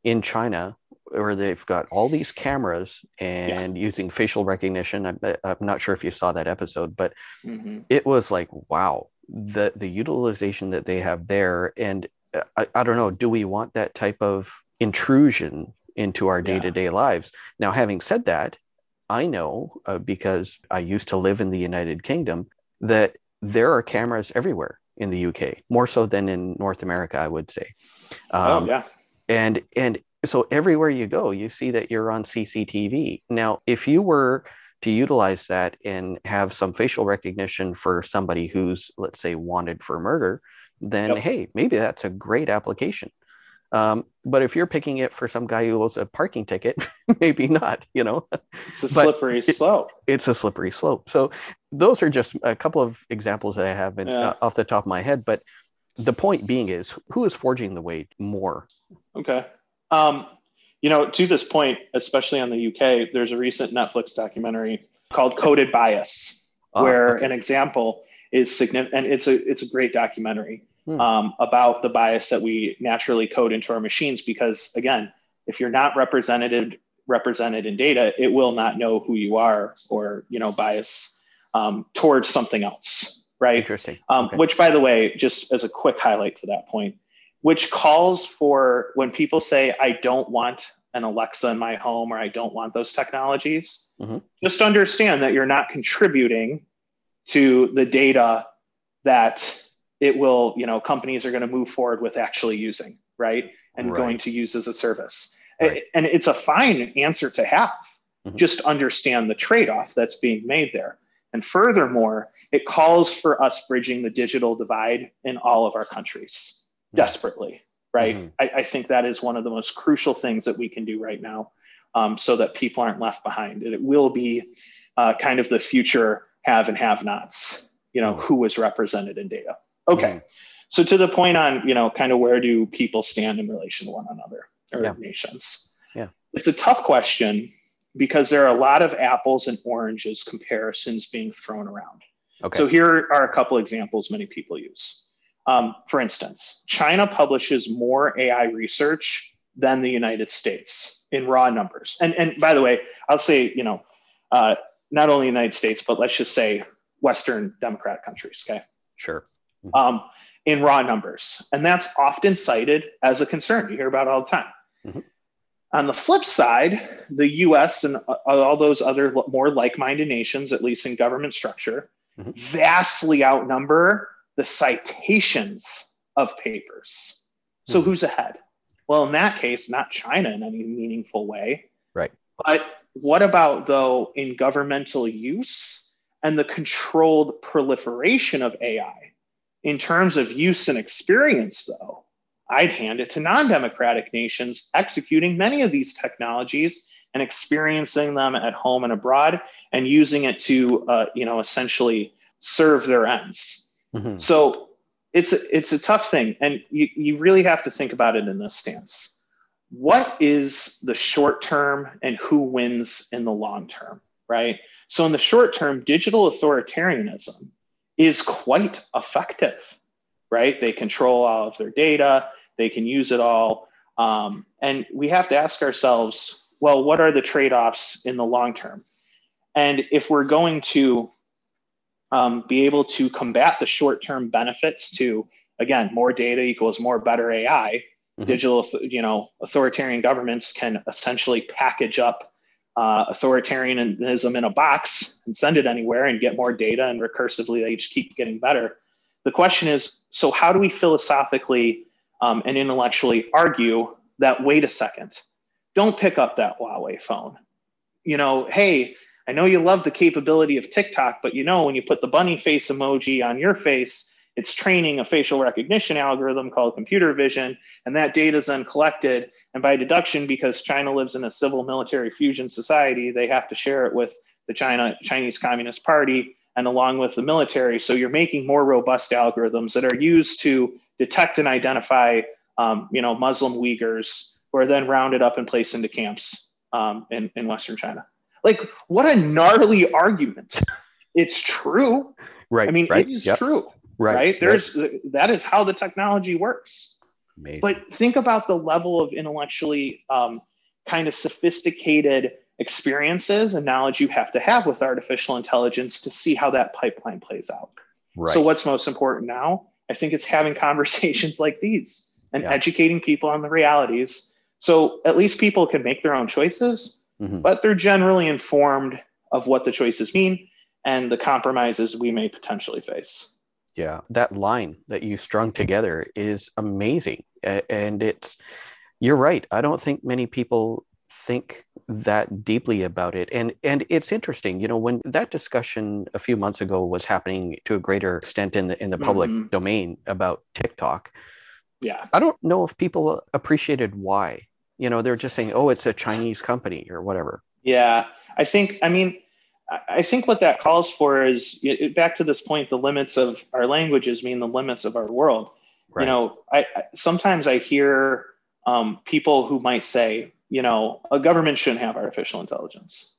in China where they've got all these cameras and yeah. using facial recognition. I'm, I'm, not sure if you saw that episode, but mm-hmm. it was like, wow, the the utilization that they have there. And uh, I, I don't know, do we want that type of intrusion into our day to day lives? Now, having said that, I know uh, because I used to live in the United Kingdom that there are cameras everywhere in the UK, more so than in North America, I would say. Oh, um, oh yeah. And and so everywhere you go, you see that you're on CCTV. Now, if you were to utilize that and have some facial recognition for somebody who's, let's say, wanted for murder, then yep. hey, maybe that's a great application. Um, but if you're picking it for some guy who owes a parking ticket, maybe not, you know. It's a slippery it, slope. It's a slippery slope. So those are just a couple of examples that I have in, yeah. uh, off the top of my head. But the point being is who is forging the way more? Okay. Um, you know, to this point, especially on the UK, there's a recent Netflix documentary called Coded Bias, oh, where okay. an example is significant, and it's a it's a great documentary hmm. um, about the bias that we naturally code into our machines. Because again, if you're not represented represented in data, it will not know who you are or you know bias um, towards something else, right? Interesting. Um, okay. Which, by the way, just as a quick highlight to that point, which calls for when people say, I don't want an Alexa in my home or I don't want those technologies, mm-hmm. just understand that you're not contributing to the data that it will, you know, companies are going to move forward with actually using, right? And right. going to use as a service. Right. And it's a fine answer to have. Mm-hmm. Just understand the trade off that's being made there. And furthermore, it calls for us bridging the digital divide in all of our countries desperately, right? Mm-hmm. I, I, think that is one of the most crucial things that we can do right now um, so that people aren't left behind. And it will be uh, kind of the future have and have nots, you know, mm-hmm. who is represented in data. Okay. Mm-hmm. So to the point on, you know, kind of where do people stand in relation to one another or yeah. nations? Yeah. It's a tough question because there are a lot of apples and oranges comparisons being thrown around. Okay. So here are a couple examples many people use. Um, for instance, China publishes more AI research than the United States in raw numbers. And, and by the way, I'll say, you know, uh, not only the United States, but let's just say Western democratic countries, okay? Sure. Mm-hmm. Um, in raw numbers. And that's often cited as a concern. You hear about all the time. Mm-hmm. On the flip side, the US and uh, all those other more like minded nations, at least in government structure, mm-hmm. vastly outnumber the citations of papers. So hmm. who's ahead? Well, in that case, not China in any meaningful way. Right. But what about, though, in governmental use and the controlled proliferation of AI? In terms of use and experience, though, I'd hand it to non democratic nations executing many of these technologies and experiencing them at home and abroad and using it to, uh, you know, essentially serve their ends. Mm-hmm. So it's a, it's a tough thing, and you, you really have to think about it in this stance. What is the short term and who wins in the long term, right? So, in the short term, digital authoritarianism is quite effective, right? They control all of their data, they can use it all. Um, and we have to ask ourselves well, what are the trade offs in the long term? And if we're going to um, be able to combat the short term benefits to, again, more data equals more better AI, mm-hmm. digital, you know, authoritarian governments can essentially package up uh, authoritarianism in a box and send it anywhere and get more data and recursively they just keep getting better. The question is so, how do we philosophically um, and intellectually argue that, wait a second, don't pick up that Huawei phone? You know, hey, I know you love the capability of TikTok, but you know, when you put the bunny face emoji on your face, it's training a facial recognition algorithm called computer vision, and that data is then collected. And by deduction, because China lives in a civil military fusion society, they have to share it with the China Chinese Communist Party and along with the military. So you're making more robust algorithms that are used to detect and identify, um, you know, Muslim Uyghurs who are then rounded up and placed into camps um, in, in Western China. Like, what a gnarly argument! It's true. Right. I mean, right, it is yep. true. Right. right? There's right. that is how the technology works. Amazing. But think about the level of intellectually um, kind of sophisticated experiences and knowledge you have to have with artificial intelligence to see how that pipeline plays out. Right. So, what's most important now? I think it's having conversations like these and Yeah. educating people on the realities. So, at least people can make their own choices, Mhm. but they're generally informed of what the choices mean and the compromises we may potentially face. Yeah, that line that you strung together is amazing. And it's, you're right. I don't think many people think that deeply about it. And and it's interesting, you know, when that discussion a few months ago was happening to a greater extent in the in the public Mhm. domain about TikTok, Yeah. I don't know if people appreciated why. You know, they're just saying, "Oh, it's a Chinese company" or whatever. Yeah, I think. I mean, I- think what that calls for is back to this point. The limits of our languages mean the limits of our world. Right. You know, I, I sometimes I hear um, people who might say, you know, a government shouldn't have artificial intelligence.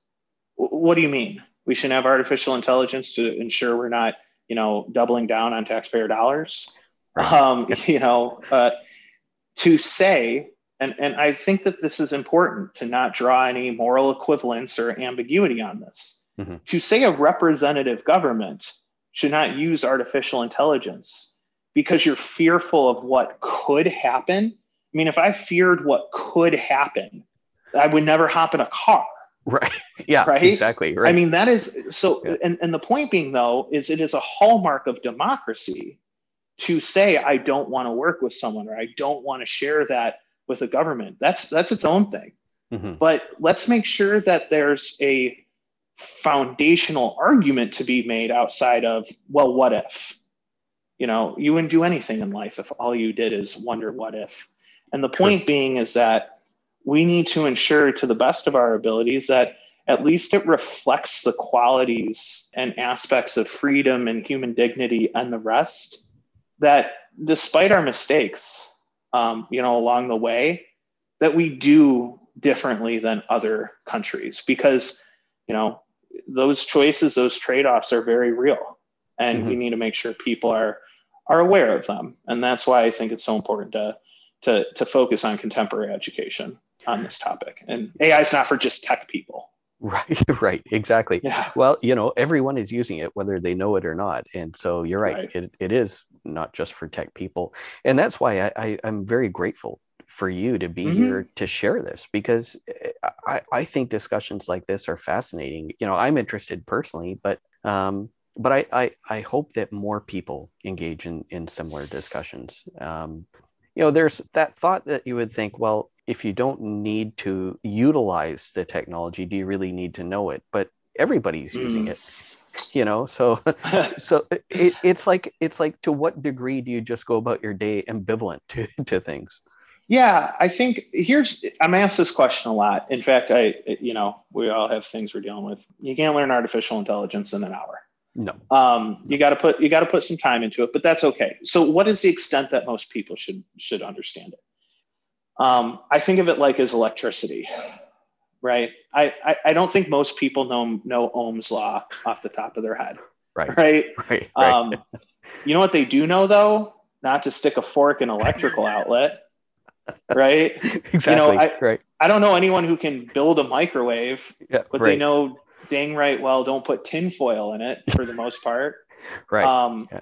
W- what do you mean? We shouldn't have artificial intelligence to ensure we're not, you know, doubling down on taxpayer dollars. Right. Um, you know, uh, to say and, and I think that this is important to not draw any moral equivalence or ambiguity on this. Mhm. To say a representative government should not use artificial intelligence because you're fearful of what could happen. I mean, if I feared what could happen, I would never hop in a car. Right. Yeah. Right? Exactly. Right. I mean, that is so. Yeah. And, and the point being, though, is it is a hallmark of democracy to say, I don't want to work with someone or I don't want to share that with a government. That's that's its own thing. Mhm. But let's make sure that there's a foundational argument to be made outside of, well, what if? You know, you wouldn't do anything in life if all you did is wonder what if. And the point being is that we need to ensure to the best of our abilities that at least it reflects the qualities and aspects of freedom and human dignity and the rest that despite our mistakes um, you know along the way that we do differently than other countries because you know those choices those trade-offs are very real and we need to make sure people are are aware of them and that's why i think it's so important to to to focus on contemporary education on this topic and ai is not for just tech people Right. Right. Exactly. yeah Well, you know, everyone is using it, whether they know it or not. And so you're right. Right. It, it is not just for tech people. And that's why I, I, I'm very grateful for you to be Mhm. here to share this because eh, I, I think discussions like this are fascinating. You know, I'm interested personally, but um, but I, I, I hope that more people engage in, in similar discussions. Um, you know, there's that thought that you would think, well, if you don't need to utilize the technology, do you really need to know it? But everybody's using Mm. it, you know. So, so it, it's like it's like to what degree do you just go about your day ambivalent to to things? Yeah, I think here's I'm asked this question a lot. In fact, I you know we all have things we're dealing with. You can't learn artificial intelligence in an hour. No. Um, you got to put you got to put some time into it, but that's okay. So, what is the extent that most people should should understand it? Um, I think of it like as electricity. Right? I, I, I don't think most people know know Ohm's law off the top of their head. Right. Right. Right. right. Um, you know what they do know though? Not to stick a fork in electrical outlet. Right. exactly. I- right. I don't know anyone who can build a microwave, Yeah. but right. they know dang right well don't put tinfoil in it for the most part. right. Um, Yeah.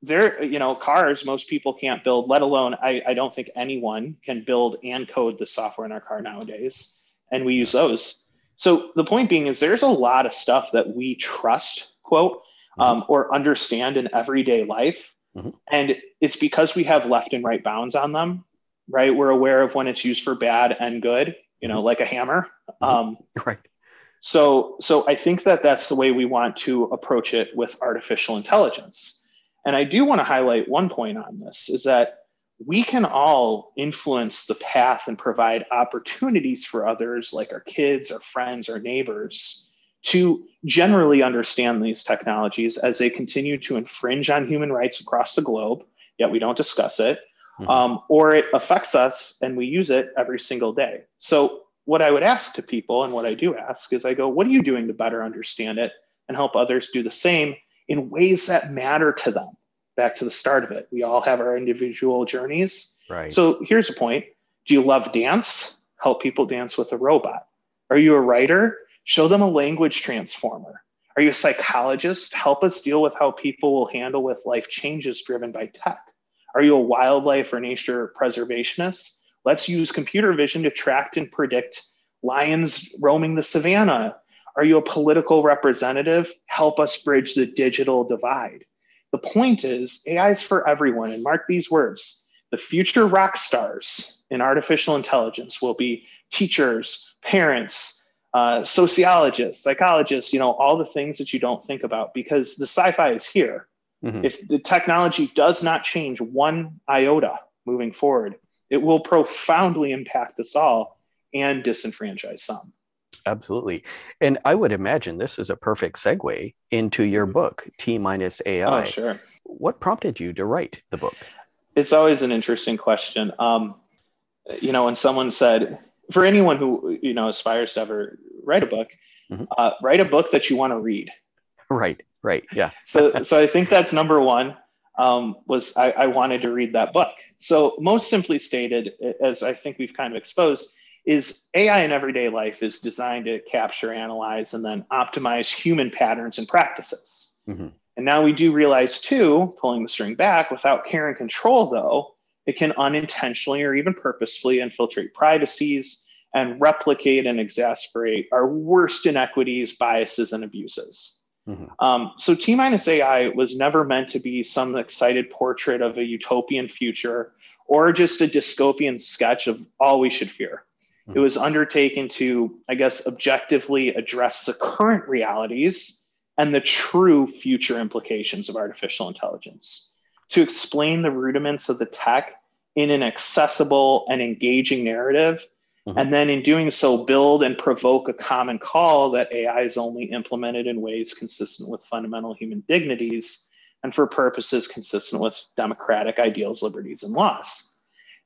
There, you know, cars, most people can't build, let alone, I, I don't think anyone can build and code the software in our car nowadays. And we use those. So the point being is there's a lot of stuff that we trust, quote, um, or understand in everyday life. Mhm. And it's because we have left and right bounds on them, right? We're aware of when it's used for bad and good, you know, like a hammer. Mhm. Um, right. so, so I think that that's the way we want to approach it with artificial intelligence. And I do want to highlight one point on this is that we can all influence the path and provide opportunities for others, like our kids, our friends, our neighbors, to generally understand these technologies as they continue to infringe on human rights across the globe, yet we don't discuss it, Mhm. um, or it affects us and we use it every single day. So, what I would ask to people, and what I do ask, is I go, what are you doing to better understand it and help others do the same in ways that matter to them? Back to the start of it. We all have our individual journeys. Right. So, here's a point Do you love dance? Help people dance with a robot. Are you a writer? Show them a language transformer. Are you a psychologist? Help us deal with how people will handle with life changes driven by tech. Are you a wildlife or nature preservationist? Let's use computer vision to track and predict lions roaming the savannah. Are you a political representative? Help us bridge the digital divide. The point is, AI is for everyone. And mark these words the future rock stars in artificial intelligence will be teachers, parents, uh, sociologists, psychologists, you know, all the things that you don't think about because the sci fi is here. Mhm. If the technology does not change one iota moving forward, it will profoundly impact us all and disenfranchise some. Absolutely. And I would imagine this is a perfect segue into your book, T minus AI. Oh, sure. What prompted you to write the book? It's always an interesting question. Um, you know, when someone said, for anyone who you know aspires to ever write a book, Mhm. uh, write a book that you want to read. Right, right. Yeah. so so I think that's number one. Um, was I, I wanted to read that book. So most simply stated, as I think we've kind of exposed, is AI in everyday life is designed to capture, analyze, and then optimize human patterns and practices. Mhm. And now we do realize too, pulling the string back, without care and control, though, it can unintentionally or even purposefully infiltrate privacies and replicate and exasperate our worst inequities, biases, and abuses. Mhm. Um, so T minus AI was never meant to be some excited portrait of a utopian future or just a dystopian sketch of all we should fear. It was undertaken to, I guess, objectively address the current realities and the true future implications of artificial intelligence, to explain the rudiments of the tech in an accessible and engaging narrative. Mhm. And then in doing so, build and provoke a common call that AI is only implemented in ways consistent with fundamental human dignities and for purposes consistent with democratic ideals, liberties, and laws.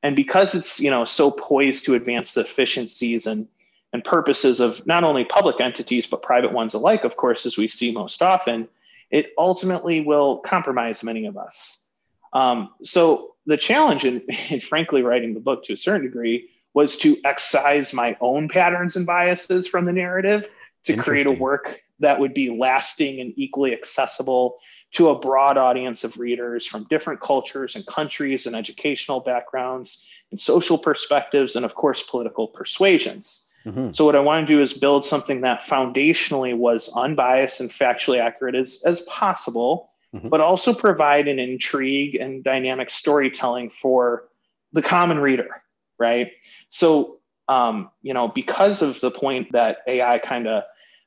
And because it's you know so poised to advance the efficiencies and and purposes of not only public entities but private ones alike, of course, as we see most often, it ultimately will compromise many of us. Um, so the challenge in, in frankly writing the book to a certain degree was to excise my own patterns and biases from the narrative to create a work that would be lasting and equally accessible to a broad audience of readers from different cultures and countries and educational backgrounds and social perspectives and of course political persuasions. Mhm. So what I want to do is build something that foundationally was unbiased and factually accurate as, as possible, Mhm. but also provide an intrigue and dynamic storytelling for the common reader, right? So, um, you know, because of the point that AI kind of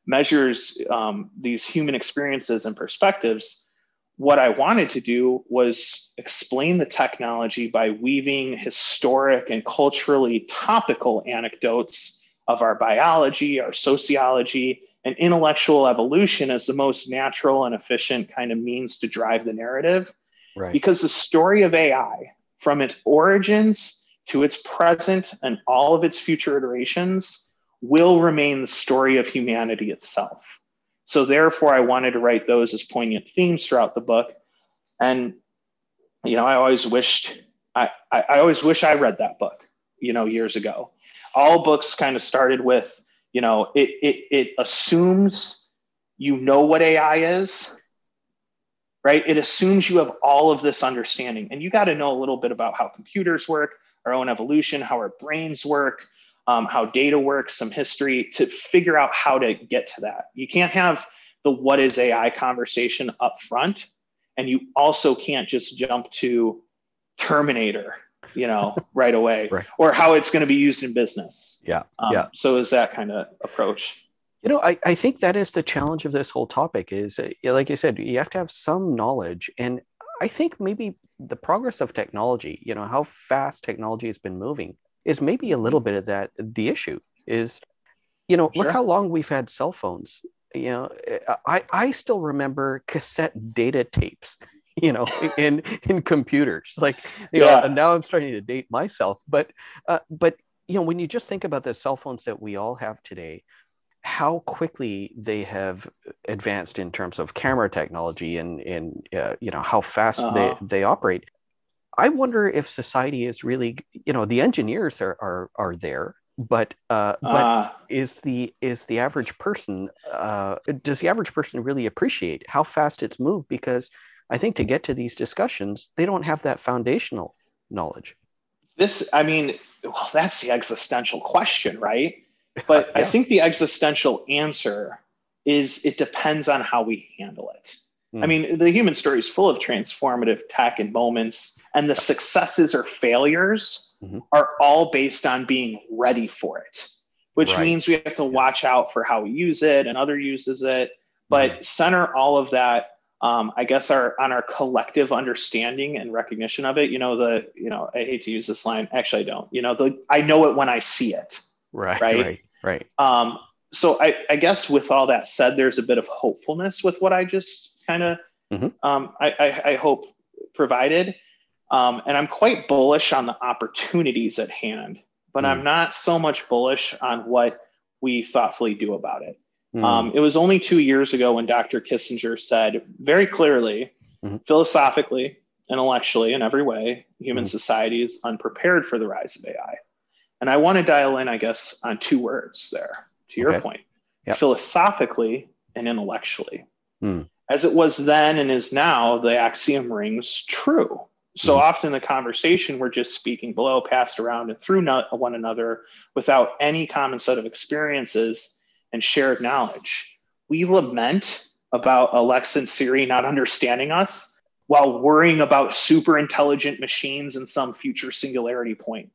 measures um, these human experiences and perspectives, what I wanted to do was explain the technology by weaving historic and culturally topical anecdotes of our biology, our sociology, and intellectual evolution as the most natural and efficient kind of means to drive the narrative. Right. Because the story of AI, from its origins to its present and all of its future iterations, will remain the story of humanity itself. So therefore, I wanted to write those as poignant themes throughout the book. And you know, I always wished I, I, I always wish I read that book, you know, years ago. All books kind of started with, you know, it it it assumes you know what AI is, right? It assumes you have all of this understanding. And you got to know a little bit about how computers work, our own evolution, how our brains work, um, how data works, some history to figure out how to get to that. You can't have the what is AI conversation up front. And you also can't just jump to Terminator, you know, right away, Right. or how it's going to be used in business. Yeah. Um, Yeah. So is that kind of approach? You know, I, I think that is the challenge of this whole topic is, uh, like you said, you have to have some knowledge. And I think maybe the progress of technology, you know, how fast technology has been moving is maybe a little bit of that. The issue is, you know, look how long we've had cell phones. You know, I, I still remember cassette data tapes, you know, in, in computers. Like, you know, Yeah. and now I'm starting to date myself. But, uh, but, you know, when you just think about the cell phones that we all have today, how quickly they have advanced in terms of camera technology and and uh, you know how fast Uh-huh. they they operate i wonder if society is really you know the engineers are are, are there but uh but Uh, is the is the average person uh does the average person really appreciate how fast it's moved because i think to get to these discussions they don't have that foundational knowledge this, I mean, well, that's the existential question, right? But I think the existential answer is it depends on how we handle it. I Mm. mean, the human story is full of transformative tech and moments, and the successes or failures Mhm. are all based on being ready for it, which Right. means we have to watch out for how we use it and other uses it, but Mm-hmm. center all of that. Um, I guess our on our collective understanding and recognition of it. You know the you know I hate to use this line. Actually, I don't. You know the I know it when I see it. right right? right right Um, so I, I guess with all that said, there's a bit of hopefulness with what I just kind of Mhm. um, I, I, I hope provided. Um, and I'm quite bullish on the opportunities at hand, but Mm. I'm not so much bullish on what we thoughtfully do about it. Mm. Um, it was only two years ago when Dr. Kissinger said very clearly, Mhm. philosophically, intellectually, in every way, human Mhm. society is unprepared for the rise of AI. And I want to dial in, I guess, on two words there, to your Okay. point Yep. philosophically and intellectually. Hmm. As it was then and is now, the axiom rings true. So Mhm. often the conversation we're just speaking below, passed around and through one another without any common set of experiences and shared knowledge. We lament about Alexa and Siri not understanding us while worrying about super intelligent machines in some future singularity point.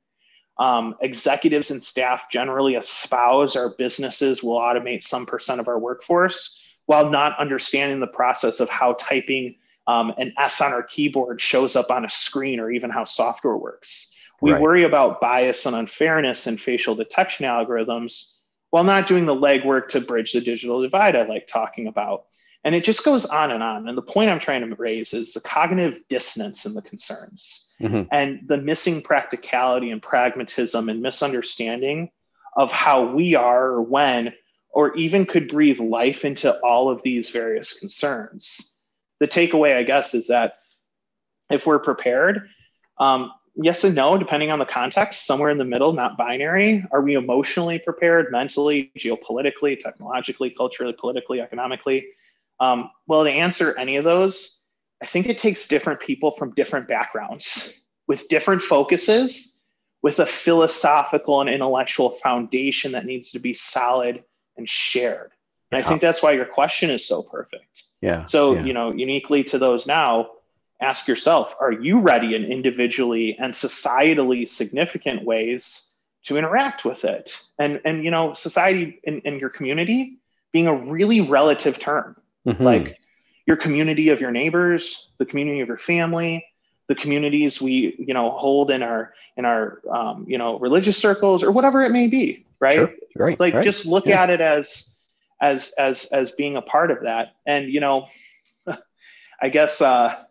Um, executives and staff generally espouse our businesses will automate some percent of our workforce while not understanding the process of how typing um, an S on our keyboard shows up on a screen or even how software works. We Right. worry about bias and unfairness in facial detection algorithms while not doing the legwork to bridge the digital divide I like talking about. And it just goes on and on. And the point I'm trying to raise is the cognitive dissonance in the concerns Mhm. and the missing practicality and pragmatism and misunderstanding of how we are or when or even could breathe life into all of these various concerns. The takeaway, I guess, is that if we're prepared, um, yes and no, depending on the context, somewhere in the middle, not binary. Are we emotionally prepared, mentally, geopolitically, technologically, culturally, politically, economically? Um, well, to answer any of those, I think it takes different people from different backgrounds with different focuses, with a philosophical and intellectual foundation that needs to be solid and shared. And I think that's why your question is so perfect. yeah So, yeah. you know, uniquely to those now, ask yourself are you ready in individually and societally significant ways to interact with it? And, and you know, society in, in your community being a really relative term Mhm. like your community of your neighbors the community of your family the communities we you know hold in our in our um, you know religious circles or whatever it may be right Sure. Right. like right. just look Yeah. at it as as as as being a part of that and you know i guess uh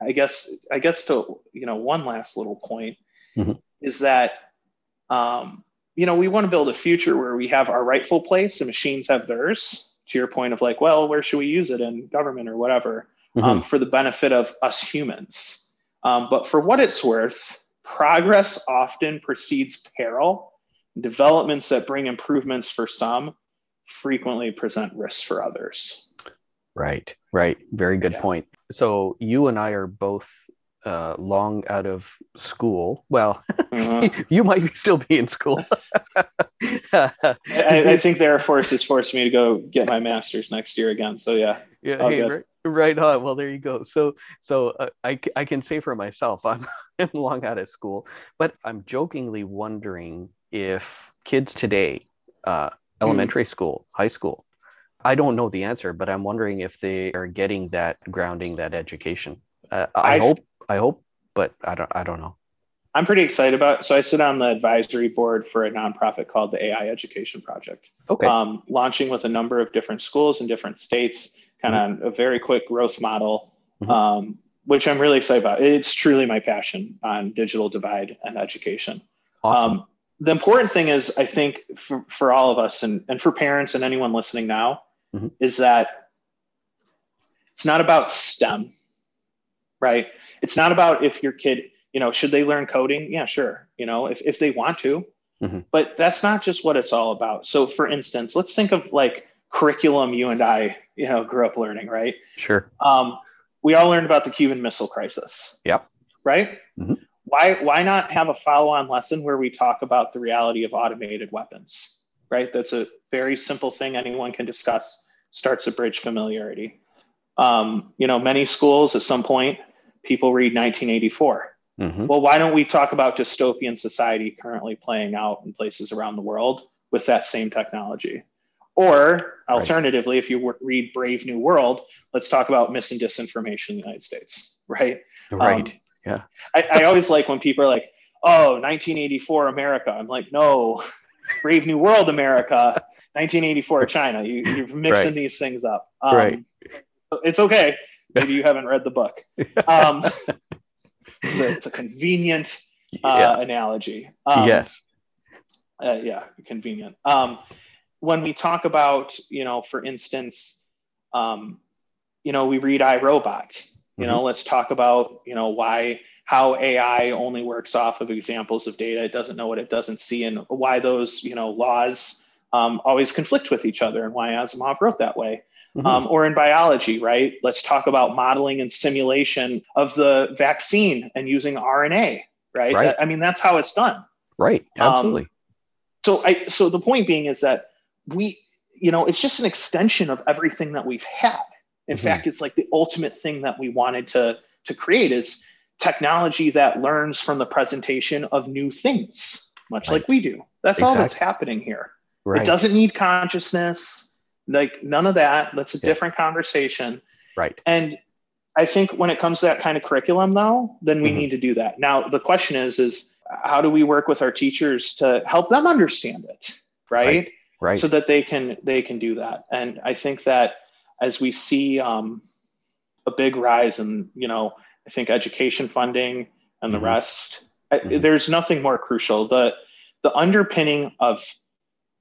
i guess i guess to you know one last little point Mhm. is that um you know, we want to build a future where we have our rightful place and machines have theirs. To your point of like, well, where should we use it in government or whatever, mm-hmm. um, for the benefit of us humans. Um, but for what it's worth, progress often precedes peril. Developments that bring improvements for some frequently present risks for others. Right, right. Very good yeah. point. So you and I are both uh, long out of school. Well, mm-hmm. you might still be in school. I, I, think the Air Force has forced me to go get my master's next year again. So yeah, yeah, hey, right, right, on. Well, there you go. So, so uh, I I can say for myself, I'm, I'm long out of school, but I'm jokingly wondering if kids today, uh, elementary mm. school, high school, I don't know the answer, but I'm wondering if they are getting that grounding, that education. Uh, I I've, hope, I hope, but I don't, I don't know. I'm pretty excited about. It. So I sit on the advisory board for a nonprofit called the AI Education Project. Okay. Um, launching with a number of different schools in different states, kind of mm-hmm. a very quick growth model, mm-hmm. um, which I'm really excited about. It's truly my passion on digital divide and education. Awesome. Um, the important thing is, I think, for, for all of us and, and for parents and anyone listening now, mm-hmm. is that it's not about STEM, right? It's not about if your kid, you know, should they learn coding? Yeah, sure. You know, if, if they want to, mm-hmm. but that's not just what it's all about. So for instance, let's think of like curriculum you and I, you know, grew up learning, right? Sure. Um, we all learned about the Cuban Missile Crisis. Yep. Right? Mm-hmm. Why, why not have a follow-on lesson where we talk about the reality of automated weapons? right? That's a very simple thing anyone can discuss, starts to bridge familiarity. Um, you know, many schools at some point, people read 1984. Mm-hmm. Well, why don't we talk about dystopian society currently playing out in places around the world with that same technology? Or alternatively, right. if you read Brave New World, let's talk about mis and disinformation in the United States, right? Right. Um, yeah. I, I always like when people are like, oh, 1984 America. I'm like, no, Brave New World America, 1984 China. You, are mixing right. these things up. Um, right. It's okay. Maybe you haven't read the book. Um, it's, a, it's, a, convenient uh, yeah. analogy. Um, yes. Uh, yeah, convenient. Um, when we talk about, you know, for instance, um, you know, we read I, Robot. You mm-hmm. know, let's talk about, you know, why how AI only works off of examples of data. It doesn't know what it doesn't see, and why those you know laws um, always conflict with each other, and why Asimov wrote that way. Mm-hmm. Um, or in biology, right? Let's talk about modeling and simulation of the vaccine and using RNA, right? right. I mean, that's how it's done. Right. Um, Absolutely. Um, so I so the point being is that we, you know, it's just an extension of everything that we've had. In mm-hmm. fact, it's like the ultimate thing that we wanted to to create is technology that learns from the presentation of new things, much right. like we do. That's exactly. all that's happening here. Right. It doesn't need consciousness, like none of that. That's a yeah. different conversation. Right. And I think when it comes to that kind of curriculum, though, then we mm-hmm. need to do that. Now, the question is, is how do we work with our teachers to help them understand it, right? Right. right. So that they can they can do that. And I think that as we see um, a big rise in you know I think education funding and the mm-hmm. rest. Mm-hmm. I, there's nothing more crucial. The the underpinning of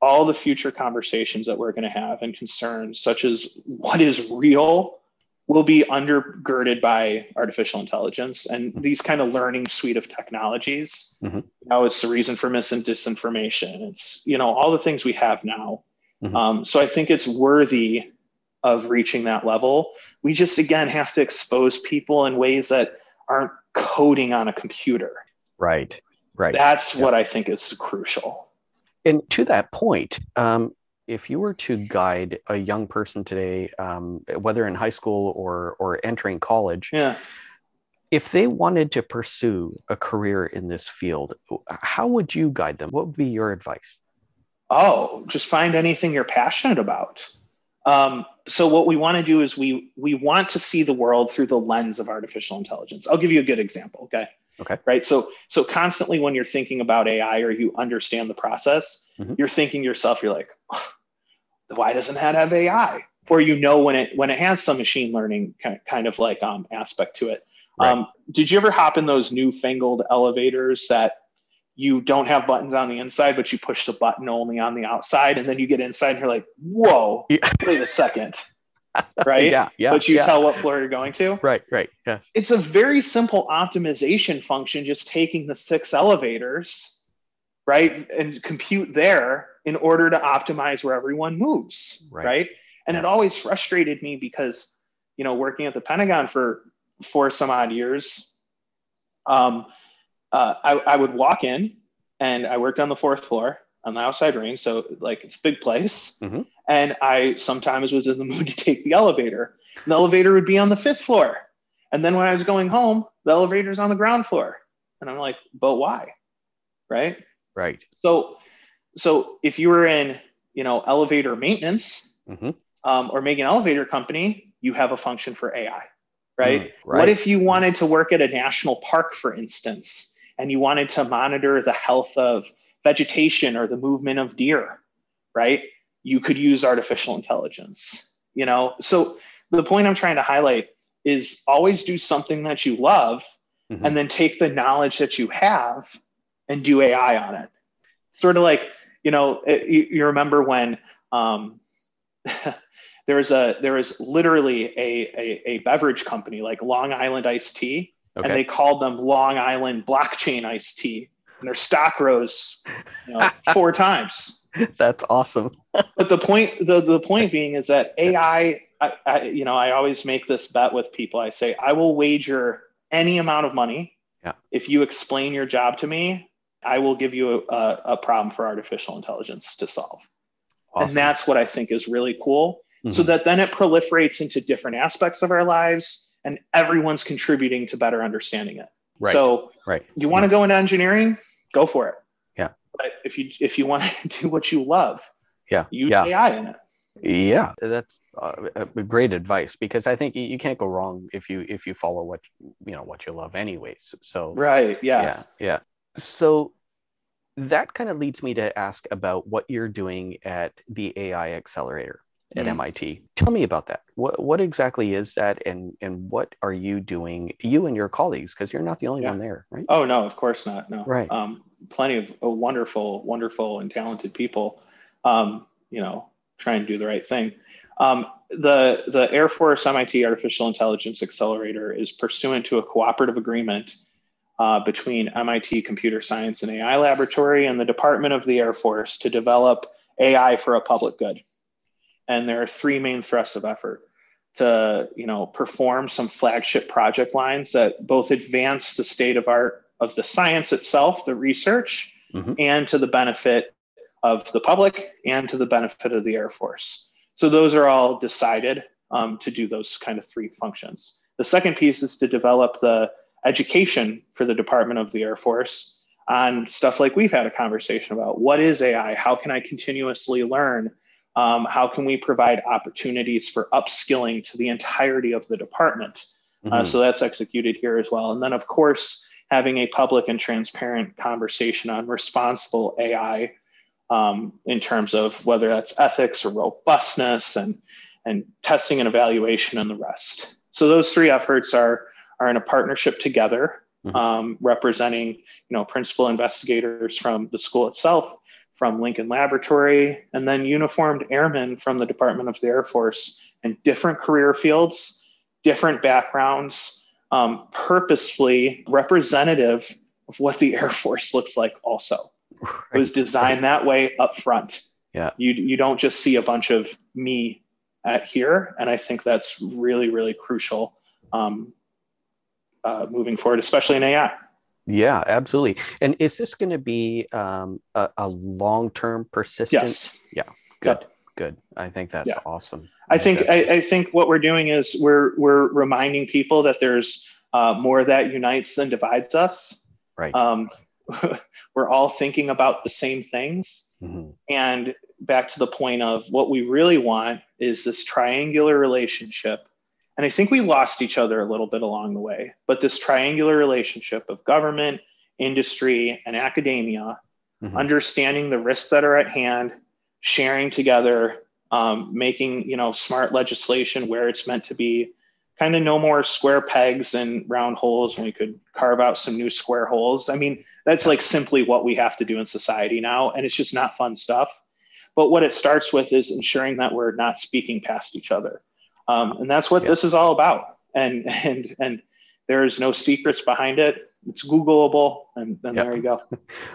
all the future conversations that we're going to have and concerns, such as what is real, will be undergirded by artificial intelligence and mm-hmm. these kind of learning suite of technologies. Mm-hmm. Now it's the reason for mis and disinformation. It's you know all the things we have now. Mm-hmm. Um, so I think it's worthy of reaching that level. We just, again, have to expose people in ways that aren't coding on a computer. Right, right. That's what I think is crucial. And to that point, um, if you were to guide a young person today, um, whether in high school or or entering college, yeah. if they wanted to pursue a career in this field, how would you guide them? What would be your advice? Oh, just find anything you're passionate about. Um, so what we want to do is we we want to see the world through the lens of artificial intelligence. I'll give you a good example. Okay. Okay. Right. So so constantly when you're thinking about AI or you understand the process, mm-hmm. you're thinking yourself, you're like, oh, why doesn't that have AI? Or you know when it when it has some machine learning kind of like um, aspect to it. Right. Um, did you ever hop in those newfangled elevators that you don't have buttons on the inside, but you push the button only on the outside, and then you get inside and you're like, whoa, Yeah. wait a second. Right? Yeah, yeah. but you yeah. tell what floor you're going to. Right, right. Yeah. It's a very simple optimization function, just taking the six elevators, right, and compute there in order to optimize where everyone moves. Right. Right. And it always frustrated me because, you know, working at the Pentagon for for some odd years, um, uh, I, I would walk in and I worked on the fourth floor on the outside ring. So like it's a big place. Mhm. And I sometimes was in the mood to take the elevator. And the elevator would be on the fifth floor. And then when I was going home, the elevator's on the ground floor. And I'm like, but why? Right. Right. So so if you were in, you know, elevator maintenance Mhm. um, or make an elevator company, you have a function for AI. Right. Mm, right. What if you wanted to work at a national park, for instance, and you wanted to monitor the health of vegetation or the movement of deer, right? You could use artificial intelligence, you know? So the point I'm trying to highlight is always do something that you love Mhm. and then take the knowledge that you have and do AI on it. Sort of like, you know, it- you, you remember when um, there was a there was literally a, a, a beverage company like Long Island Iced Tea, okay. and they called them Long Island Blockchain Iced Tea, and their stock rose, you know, four times. That's awesome. But the point the, the point being is that AI, I, I, you know, I always make this bet with people. I say I will wager any amount of money Yeah. if you explain your job to me. I will give you a, a, problem for artificial intelligence to solve. Awesome. And that's what I think is really cool. So Mhm. that then it proliferates into different aspects of our lives and everyone's contributing to better understanding it. right. So right. you want to go into engineering, go for it. Yeah. But if you if you want to do what you love, Yeah. use yeah. AI in it. Yeah, that's uh, great advice because I think you- can't go wrong if you if you follow what you know what you love anyways. So Right. Yeah. yeah, yeah. So that kind of leads me to ask about what you're doing at the AI Accelerator at Mhm. MIT. Tell me about that. What what exactly is that, and and what are you doing, you and your colleagues, because you're not the only Yeah. one there, right? Oh no, of course not. No. Right. Um, plenty of uh, wonderful, wonderful, and talented people. Um, you know, trying to do the right thing. Um, the the Air Force MIT Artificial Intelligence Accelerator is pursuant to a cooperative agreement uh, between MIT Computer Science and AI Laboratory and the Department of the Air Force to develop AI for a public good. And there are three main thrusts of effort to you know perform some flagship project lines that both advance the state of art of the science itself, the research, Mhm. and to the benefit of the public and to the benefit of the Air Force. So those are all decided um, to do those kind of three functions. The second piece is to develop the education for the Department of the Air Force on stuff like we've had a conversation about. What is AI? How can I continuously learn? Um, how can we provide opportunities for upskilling to the entirety of the department? Uh, Mhm. so that's executed here as well. And then, of course, having a public and transparent conversation on responsible AI um, in terms of whether that's ethics or robustness and, and testing and evaluation and the rest. So those three efforts are, are in a partnership together, Mhm. um, representing you know, principal investigators from the school itself, from Lincoln Laboratory, and then uniformed airmen from the Department of the Air Force in different career fields, different backgrounds, um, purposefully representative of what the Air Force looks like also. It was designed that way up front. Yeah. You, you don't just see a bunch of me at here. And I think that's really, really crucial um, uh, moving forward, especially in AI. Yeah, absolutely. And is this going to be um, a, a long-term persistent? Yes. Yeah. Good. Good. I think that's Yeah. awesome. I think I, I think what we're doing is we're we're reminding people that there's uh, more that unites than divides us. right. Um, we're all thinking about the same things, Mhm. and back to the point of what we really want is this triangular relationship. And I think we lost each other a little bit along the way, but this triangular relationship of government, industry, and academia, Mhm. understanding the risks that are at hand, sharing together, um, making you know smart legislation where it's meant to be. Kind of no more square pegs and round holes when we could carve out some new square holes. I mean, That's like simply what we have to do in society now. And it's just not fun stuff. But what it starts with is ensuring that we're not speaking past each other. Um, and that's what yeah. this is all about. And, and, and there is no secrets behind it it's Googleable, and then yep. there you go.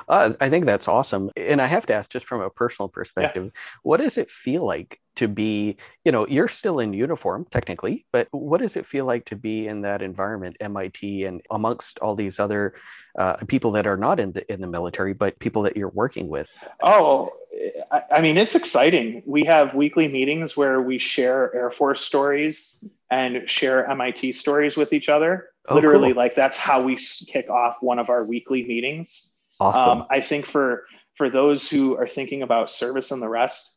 Uh, I think that's awesome. And I have to ask, just from a personal perspective, yeah. what does it feel like to be? You know, you're still in uniform technically, but what does it feel like to be in that environment, MIT, and amongst all these other uh, people that are not in the in the military, but people that you're working with? Oh, I mean, it's exciting. We have weekly meetings where we share Air Force stories and share MIT stories with each other. Oh, Literally, cool. like that's how we kick off one of our weekly meetings. Awesome. Um, I think for for those who are thinking about service and the rest,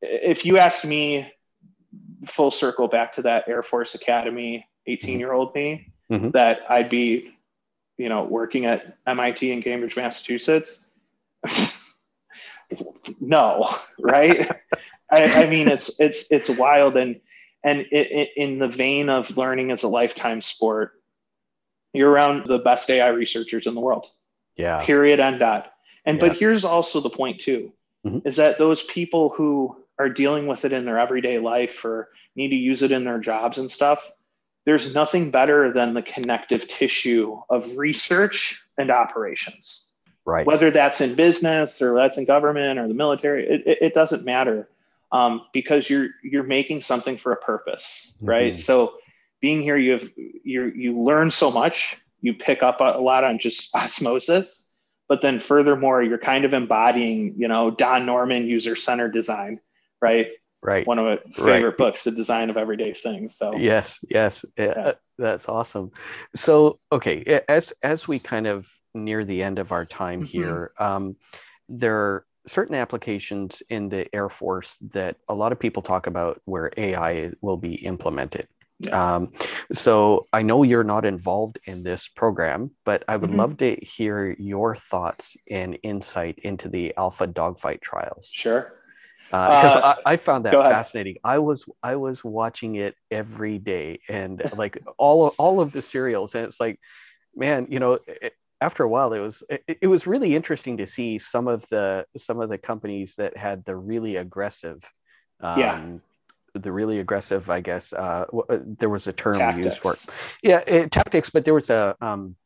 if you asked me, full circle back to that Air Force Academy, eighteen year old me, mm-hmm. that I'd be, you know, working at MIT in Cambridge, Massachusetts. No, right? I, I mean, it's it's it's wild and and it, it, in the vein of learning as a lifetime sport, you're around the best AI researchers in the world. Yeah. Period. End dot. And yeah. but here's also the point too, mm-hmm. is that those people who are dealing with it in their everyday life or need to use it in their jobs and stuff, there's nothing better than the connective tissue of research and operations. Right. Whether that's in business or that's in government or the military, it, it, it doesn't matter um, because you're you're making something for a purpose, right? Mm-hmm. So being here, you have you you learn so much, you pick up a, lot on just osmosis, but then furthermore, you're kind of embodying, you know, Don Norman user centered design, right? Right. One of my favorite right. books, The Design of Everyday Things. So yes, yes, yeah, yeah. that's awesome. So okay, as as we kind of near the end of our time mm-hmm. here, um, there are certain applications in the Air Force that a lot of people talk about where AI will be implemented. Yeah. Um, so I know you're not involved in this program, but I would mm-hmm. love to hear your thoughts and insight into the Alpha Dogfight trials. Sure. Because uh, uh, I, I, found that fascinating. I was I was watching it every day, and like all of, all of the serials, and it's like, man, you know, after a while it was it, it, was really interesting to see some of the some of the companies that had the really aggressive um, yeah the really aggressive i guess uh, uh there was a term tactics. used for it. Yeah it, tactics but there was a um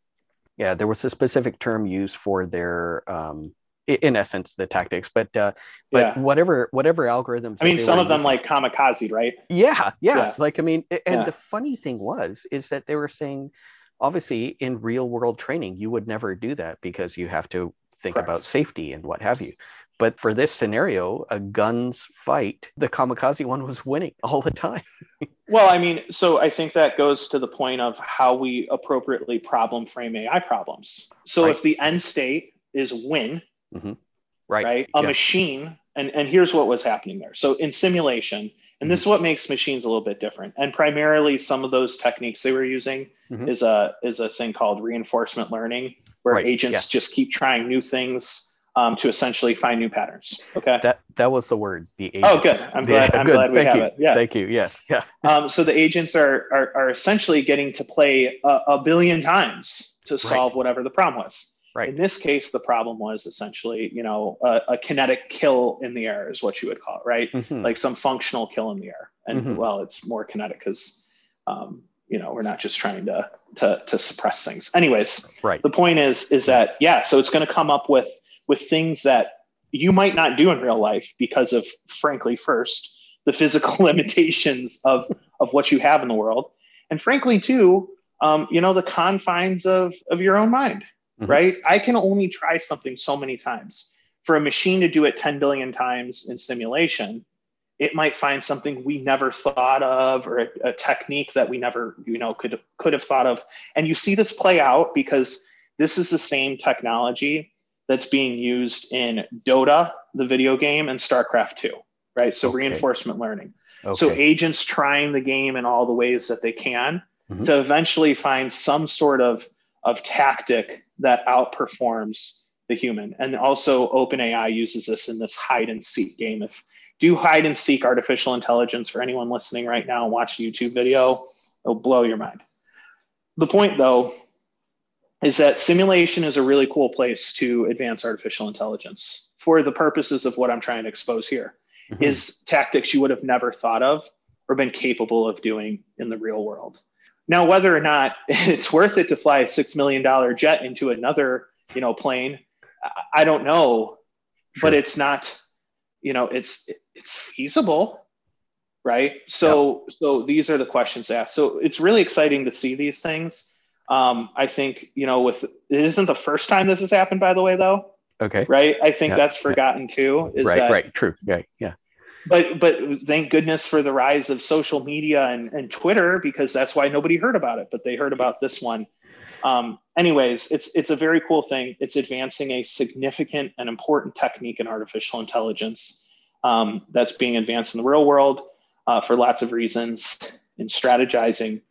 yeah there was a specific term used for their um in essence the tactics but uh but yeah. whatever whatever algorithms i mean some of them like kamikaze right? Yeah, yeah, yeah. like i mean and the funny thing was is that they were saying obviously in real world training you would never do that because you have to think Correct. about safety and what have you but for this scenario a guns fight the kamikaze one was winning all the time well i mean so i think that goes to the point of how we appropriately problem frame ai problems so right. if the end state is win mm-hmm. right right a yeah. machine and and here's what was happening there so in simulation and this is what makes machines a little bit different. And primarily, some of those techniques they were using mm-hmm. is a is a thing called reinforcement learning, where right. agents yes. just keep trying new things um, to essentially find new patterns. Okay. That that was the word. The agents. Oh, good. I'm glad. I'm good. glad we Thank have you. it. Yeah. Thank you. Yes. Yeah. um, so the agents are, are are essentially getting to play a, a billion times to solve right. whatever the problem was. Right. In this case, the problem was essentially, you know, a, a, kinetic kill in the air is what you would call it, right? Mm-hmm. Like some functional kill in the air. And mm-hmm. well, it's more kinetic because, um, you know, we're not just trying to, to to suppress things. Anyways, right. The point is, is that yeah, so it's going to come up with with things that you might not do in real life because of, frankly, first the physical limitations of of what you have in the world, and frankly, too, um, you know, the confines of of your own mind mm-hmm. right? I can only try something so many times. For a machine to do it 10 billion times in simulation, it might find something we never thought of or a, a, technique that we never, you know, could could have thought of. And you see this play out because this is the same technology that's being used in Dota, the video game, and StarCraft 2, right? So okay. reinforcement learning. Okay. So agents trying the game in all the ways that they can mm-hmm. to eventually find some sort of of tactic that outperforms the human. And also OpenAI uses this in this hide and seek game. If do hide and seek artificial intelligence for anyone listening right now and watch a YouTube video, it'll blow your mind. The point though is that simulation is a really cool place to advance artificial intelligence for the purposes of what I'm trying to expose here. Mm-hmm. Is tactics you would have never thought of or been capable of doing in the real world. Now, whether or not it's worth it to fly a six million dollar jet into another, you know, plane, I don't know, sure. but it's not, you know, it's it's feasible, right? So, yeah. so these are the questions asked. So it's really exciting to see these things. Um, I think, you know, with it isn't the first time this has happened, by the way, though. Okay. Right. I think yeah. that's forgotten too. right. That, right. True. Yeah. Yeah. But but thank goodness for the rise of social media and, and Twitter because that's why nobody heard about it, but they heard about this one. Um, anyways, it's it's a very cool thing. It's advancing a significant and important technique in artificial intelligence um, that's being advanced in the real world uh, for lots of reasons in strategizing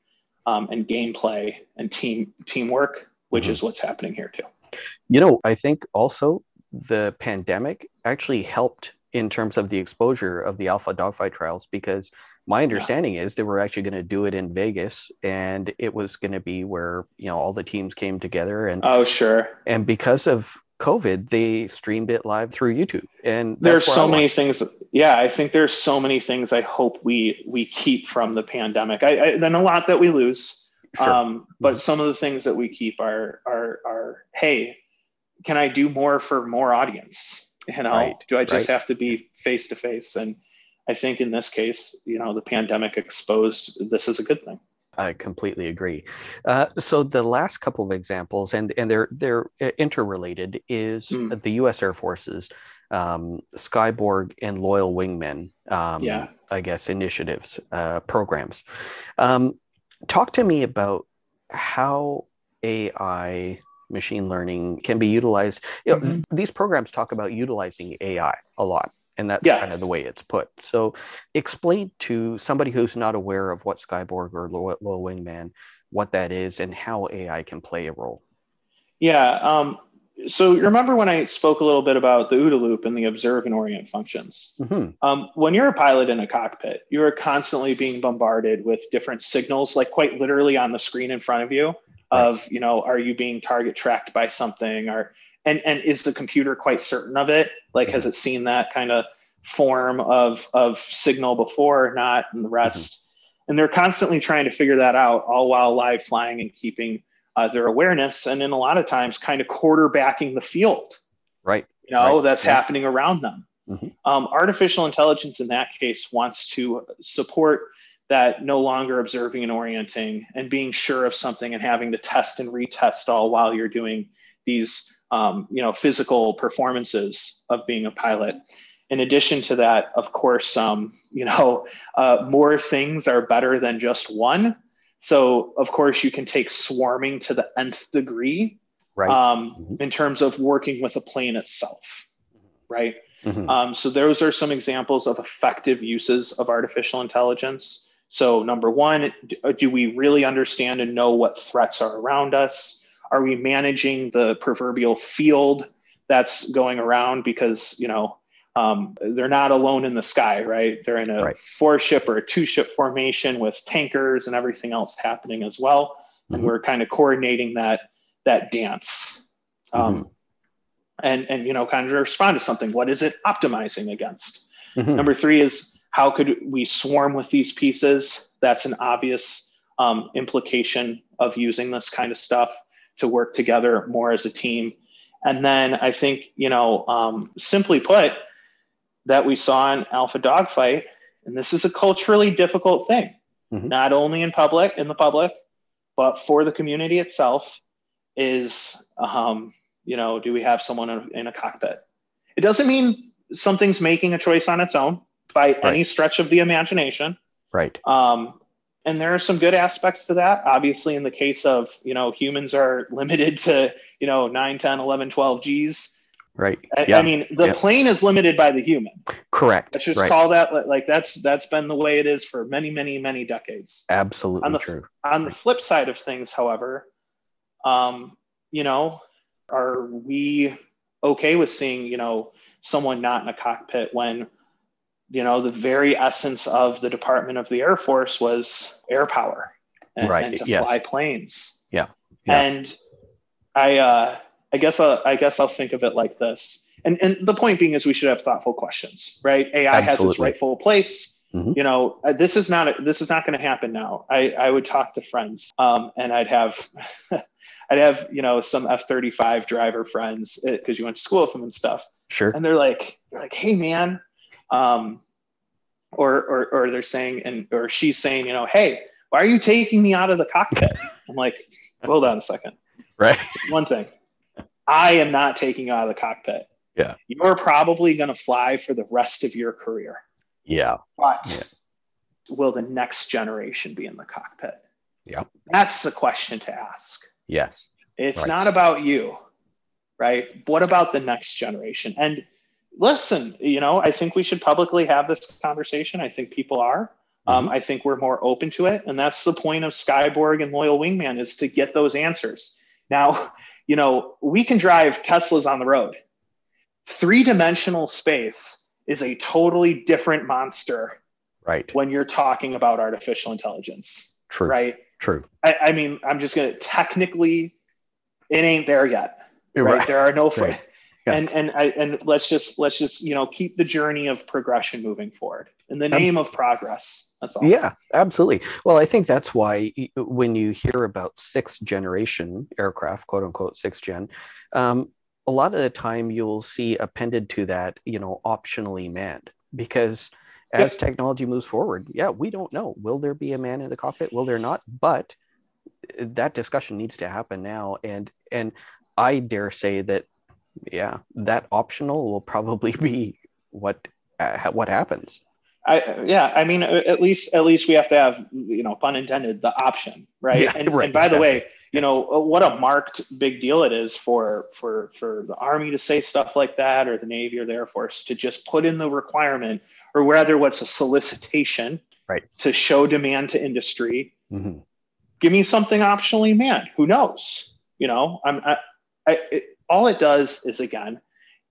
um, and gameplay and team teamwork, which mm-hmm. is what's happening here too. You know, I think also the pandemic actually helped in terms of the exposure of the alpha dogfight trials because my understanding yeah. is they were actually going to do it in Vegas and it was going to be where you know all the teams came together and oh sure and because of COVID they streamed it live through YouTube and there's so many things yeah I think there's so many things I hope we we keep from the pandemic I, I then a lot that we lose sure. um, but mm-hmm. some of the things that we keep are are are hey can I do more for more audience you know, right, do I just right. have to be face to face? And I think in this case, you know, the pandemic exposed this is a good thing. I completely agree. Uh, so the last couple of examples, and and they're they're interrelated, is mm. the U.S. Air Force's um, Skyborg and Loyal Wingmen, um, yeah. I guess, initiatives, uh, programs. Um, talk to me about how AI machine learning can be utilized. You know, mm-hmm. these programs talk about utilizing AI a lot, and that's yeah. kind of the way it's put. So, explain to somebody who's not aware of what Skyborg or Low, Low Wingman, what that is, and how AI can play a role. Yeah. Um, so remember when I spoke a little bit about the OODA loop and the observe and orient functions? Mm-hmm. Um, when you're a pilot in a cockpit, you're constantly being bombarded with different signals, like quite literally on the screen in front of you of you know are you being target tracked by something or and and is the computer quite certain of it like has mm-hmm. it seen that kind of form of of signal before or not and the rest mm-hmm. and they're constantly trying to figure that out all while live flying and keeping uh, their awareness and in a lot of times kind of quarterbacking the field right you know right. that's yeah. happening around them mm-hmm. um, artificial intelligence in that case wants to support that no longer observing and orienting and being sure of something and having to test and retest all while you're doing these um, you know physical performances of being a pilot in addition to that of course um, you know uh, more things are better than just one so of course you can take swarming to the nth degree right. um, mm-hmm. in terms of working with a plane itself right mm-hmm. Um, so those are some examples of effective uses of artificial intelligence so, number one, do we really understand and know what threats are around us? Are we managing the proverbial field that's going around? Because, you know, um, they're not alone in the sky, right? They're in a right. four ship or a two ship formation with tankers and everything else happening as well. Mm-hmm. And we're kind of coordinating that that dance. Um, mm-hmm. and and you know, kind of respond to something. What is it optimizing against? Mm-hmm. Number three is how could we swarm with these pieces? That's an obvious um, implication of using this kind of stuff to work together more as a team. And then I think, you know, um, simply put, that we saw in Alpha Dogfight, and this is a culturally difficult thing, mm-hmm. not only in public, in the public, but for the community itself, is, um, you know, do we have someone in, in a cockpit? It doesn't mean something's making a choice on its own by right. any stretch of the imagination. Right. Um, and there are some good aspects to that. Obviously, in the case of, you know, humans are limited to, you know, 9, 10, 11, 12 Gs. Right. I, yeah. I mean, the yeah. plane is limited by the human. Correct. Let's just right. call that like that's that's been the way it is for many, many, many decades. Absolutely on the, true. On the flip side of things, however, um, you know, are we okay with seeing, you know, someone not in a cockpit when you know, the very essence of the Department of the Air Force was air power and, right. and to yes. fly planes. Yeah. yeah. And I uh, I guess I'll, I guess I'll think of it like this. And and the point being is we should have thoughtful questions, right? AI has its rightful place. Mhm. You know, uh, this is not this is not going to happen now. I I would talk to friends, um, and I'd have. I'd have, you know, some F thirty five driver friends because you went to school with them and stuff Sure. and they're like they're like hey man um or or or they're saying and or she's saying you know hey why are you taking me out of the cockpit i'm like hold on a second Right. one thing i am not taking you out of the cockpit Yeah. you're probably going to fly for the rest of your career Yeah. but Yeah. will the next generation be in the cockpit Yeah. that's the question to ask Yes. it's Right. not about you, right? What about the next generation? And listen, you know, I think we should publicly have this conversation. I think people are. Um, I think we're more open to it, and that's the point of Skyborg and Loyal Wingman is to get those answers. Now, you know, we can drive Teslas on the road. Three-dimensional space is a totally different monster Right. when you're talking about artificial intelligence, True. right? True. I, I mean, I'm just gonna technically, it ain't there yet, right? There are no, Right. Yeah. and and I and let's just let's just you know keep the journey of progression moving forward in the name of progress. That's all. Yeah, absolutely. Well, I think that's why when you hear about sixth generation aircraft, quote unquote, sixth gen, um, a lot of the time you'll see appended to that, you know, optionally manned because as technology moves forward, yeah, we don't know. Will there be a man in the cockpit? Will there not? But uh, that discussion needs to happen now. And and I dare say that, yeah, that optional will probably be what uh, what happens. I yeah. I mean, at least at least we have to have you know, pun intended, the option, right? Yeah, and, right, and by the way, you know what a marked big deal it is for for for the army to say stuff like that, or the navy or the air force to just put in the requirement, or whether what's a solicitation, Right. to show demand to industry Mhm. give me something optionally manned who knows you know i'm i, I it, all it does is again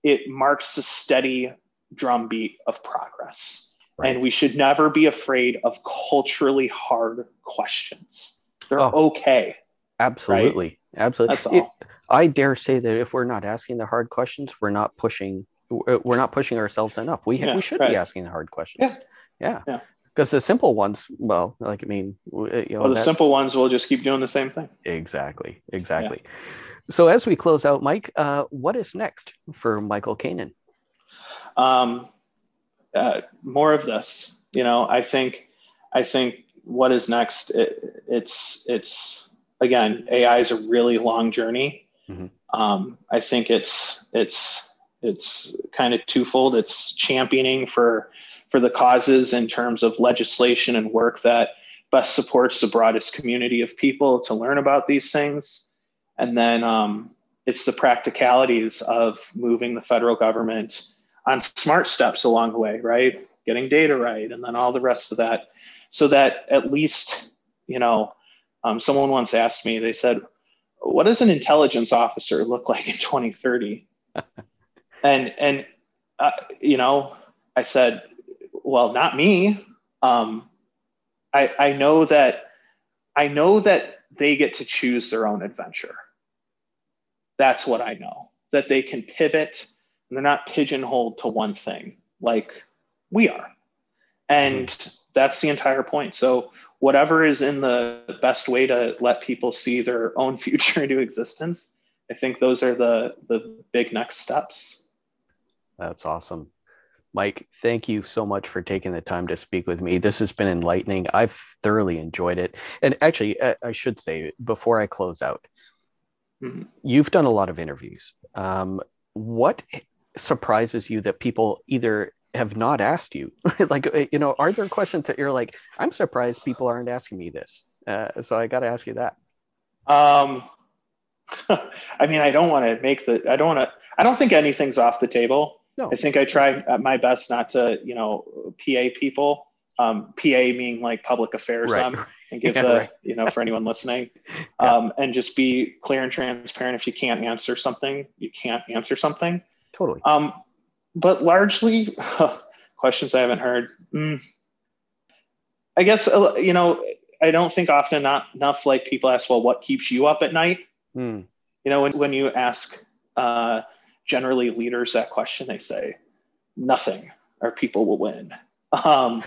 it marks a steady drumbeat of progress Right. and we should never be afraid of culturally hard questions they're Oh. okay Absolutely. Absolutely. that's It- I dare say that if we're not asking the hard questions, we're not pushing. We're not pushing ourselves enough. We Yeah, we should right. be asking the hard questions. Yeah. Yeah. Yeah. Because the simple ones, well, like I mean, uh, you know, well the simple ones will just keep doing the same thing Exactly. Exactly. So as we close out, Mike, uh, what is next for Michael Kanaan? um, uh, more of this. You know, I think, I think what is next? It, it's it's again, AI is a really long journey. Mhm. Um, I think it's it's it's kind of twofold. It's championing for for the causes in terms of legislation and work that best supports the broadest community of people to learn about these things, and then um, it's the practicalities of moving the federal government on smart steps along the way, right? Getting data right, and then all the rest of that, so that at least, you know, um, someone once asked me, they said, "What does an intelligence officer look like in 2030?" and and uh, you know, I said, "Well, not me. Um, I I know that I know that they get to choose their own adventure. That's what I know. That they can pivot." and they're not pigeonholed to one thing like we are. And that's the entire point. So, whatever is in the best way to let people see their own future into existence, I think those are the the big next steps. That's awesome. Mike, thank you so much for taking the time to speak with me. This has been enlightening. I've thoroughly enjoyed it. And actually, I, I should say before I close out, Mhm. you've done a lot of interviews. Um, what surprises you that people either have not asked you? like, uh, you know, are there questions that you're like, I'm surprised people aren't asking me this? Uh, so I got to ask you that. Um, I mean, I don't want to make the. I don't want to. I don't think anything's off the table. No. I think I try my best not to, you know, PA people. Um, PA meaning like public affairs Right. them and give Yeah, the, right. you know, for anyone listening, Yeah. um, and just be clear and transparent. If you can't answer something, you can't answer something. Totally. Um, but largely, questions I haven't heard. Mm, I guess uh, you know. I don't think often not enough like people ask, well, what keeps you up at night? Hmm. You know, when, when you ask uh, generally leaders that question, they say, nothing, or people will win. Um,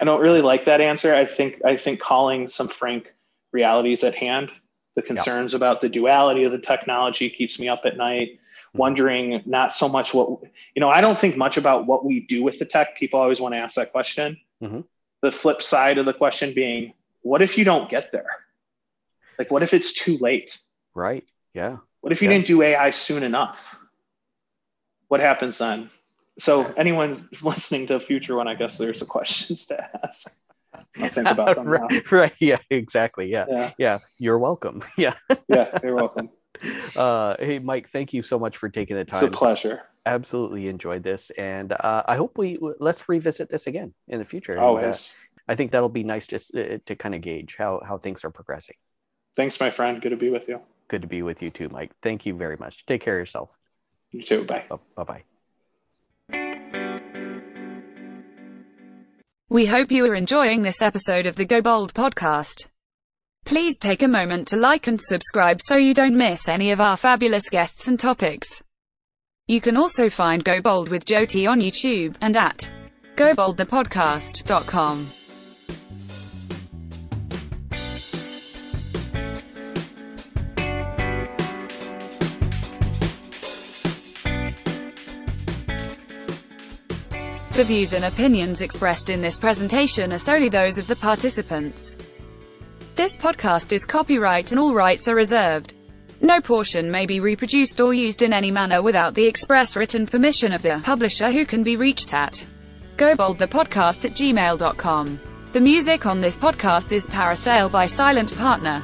I don't really like that answer. I think I think calling some frank realities at hand, the concerns yeah. about the duality of the technology keeps me up at night. Mm-hmm. Wondering not so much what you know. I don't think much about what we do with the tech. People always want to ask that question. Mm-hmm. The flip side of the question being, what if you don't get there? Like, what if it's too late? Right. Yeah. What if you yeah. didn't do AI soon enough? What happens then? So anyone listening to future one, I guess there's a questions to ask. I'll think about them. right, right, Yeah. Exactly. Yeah. yeah. Yeah. You're welcome. Yeah. yeah. You're welcome. Uh, hey, Mike. Thank you so much for taking the time. It's a pleasure. Absolutely enjoyed this, and uh, I hope we let's revisit this again in the future. Always. And, uh, I think that'll be nice to uh, to kind of gauge how how things are progressing. Thanks, my friend. Good to be with you. Good to be with you too, Mike. Thank you very much. Take care of yourself. You too. Bye. Bye bye. We hope you are enjoying this episode of the Go Bold podcast. Please take a moment to like and subscribe so you don't miss any of our fabulous guests and topics. You can also find Go Bold with T on YouTube and at goboldthepodcast.com. The views and opinions expressed in this presentation are solely those of the participants. This podcast is copyright and all rights are reserved. No portion may be reproduced or used in any manner without the express written permission of the publisher who can be reached at goboldthepodcast at gmail.com. The music on this podcast is Parasail by Silent Partner.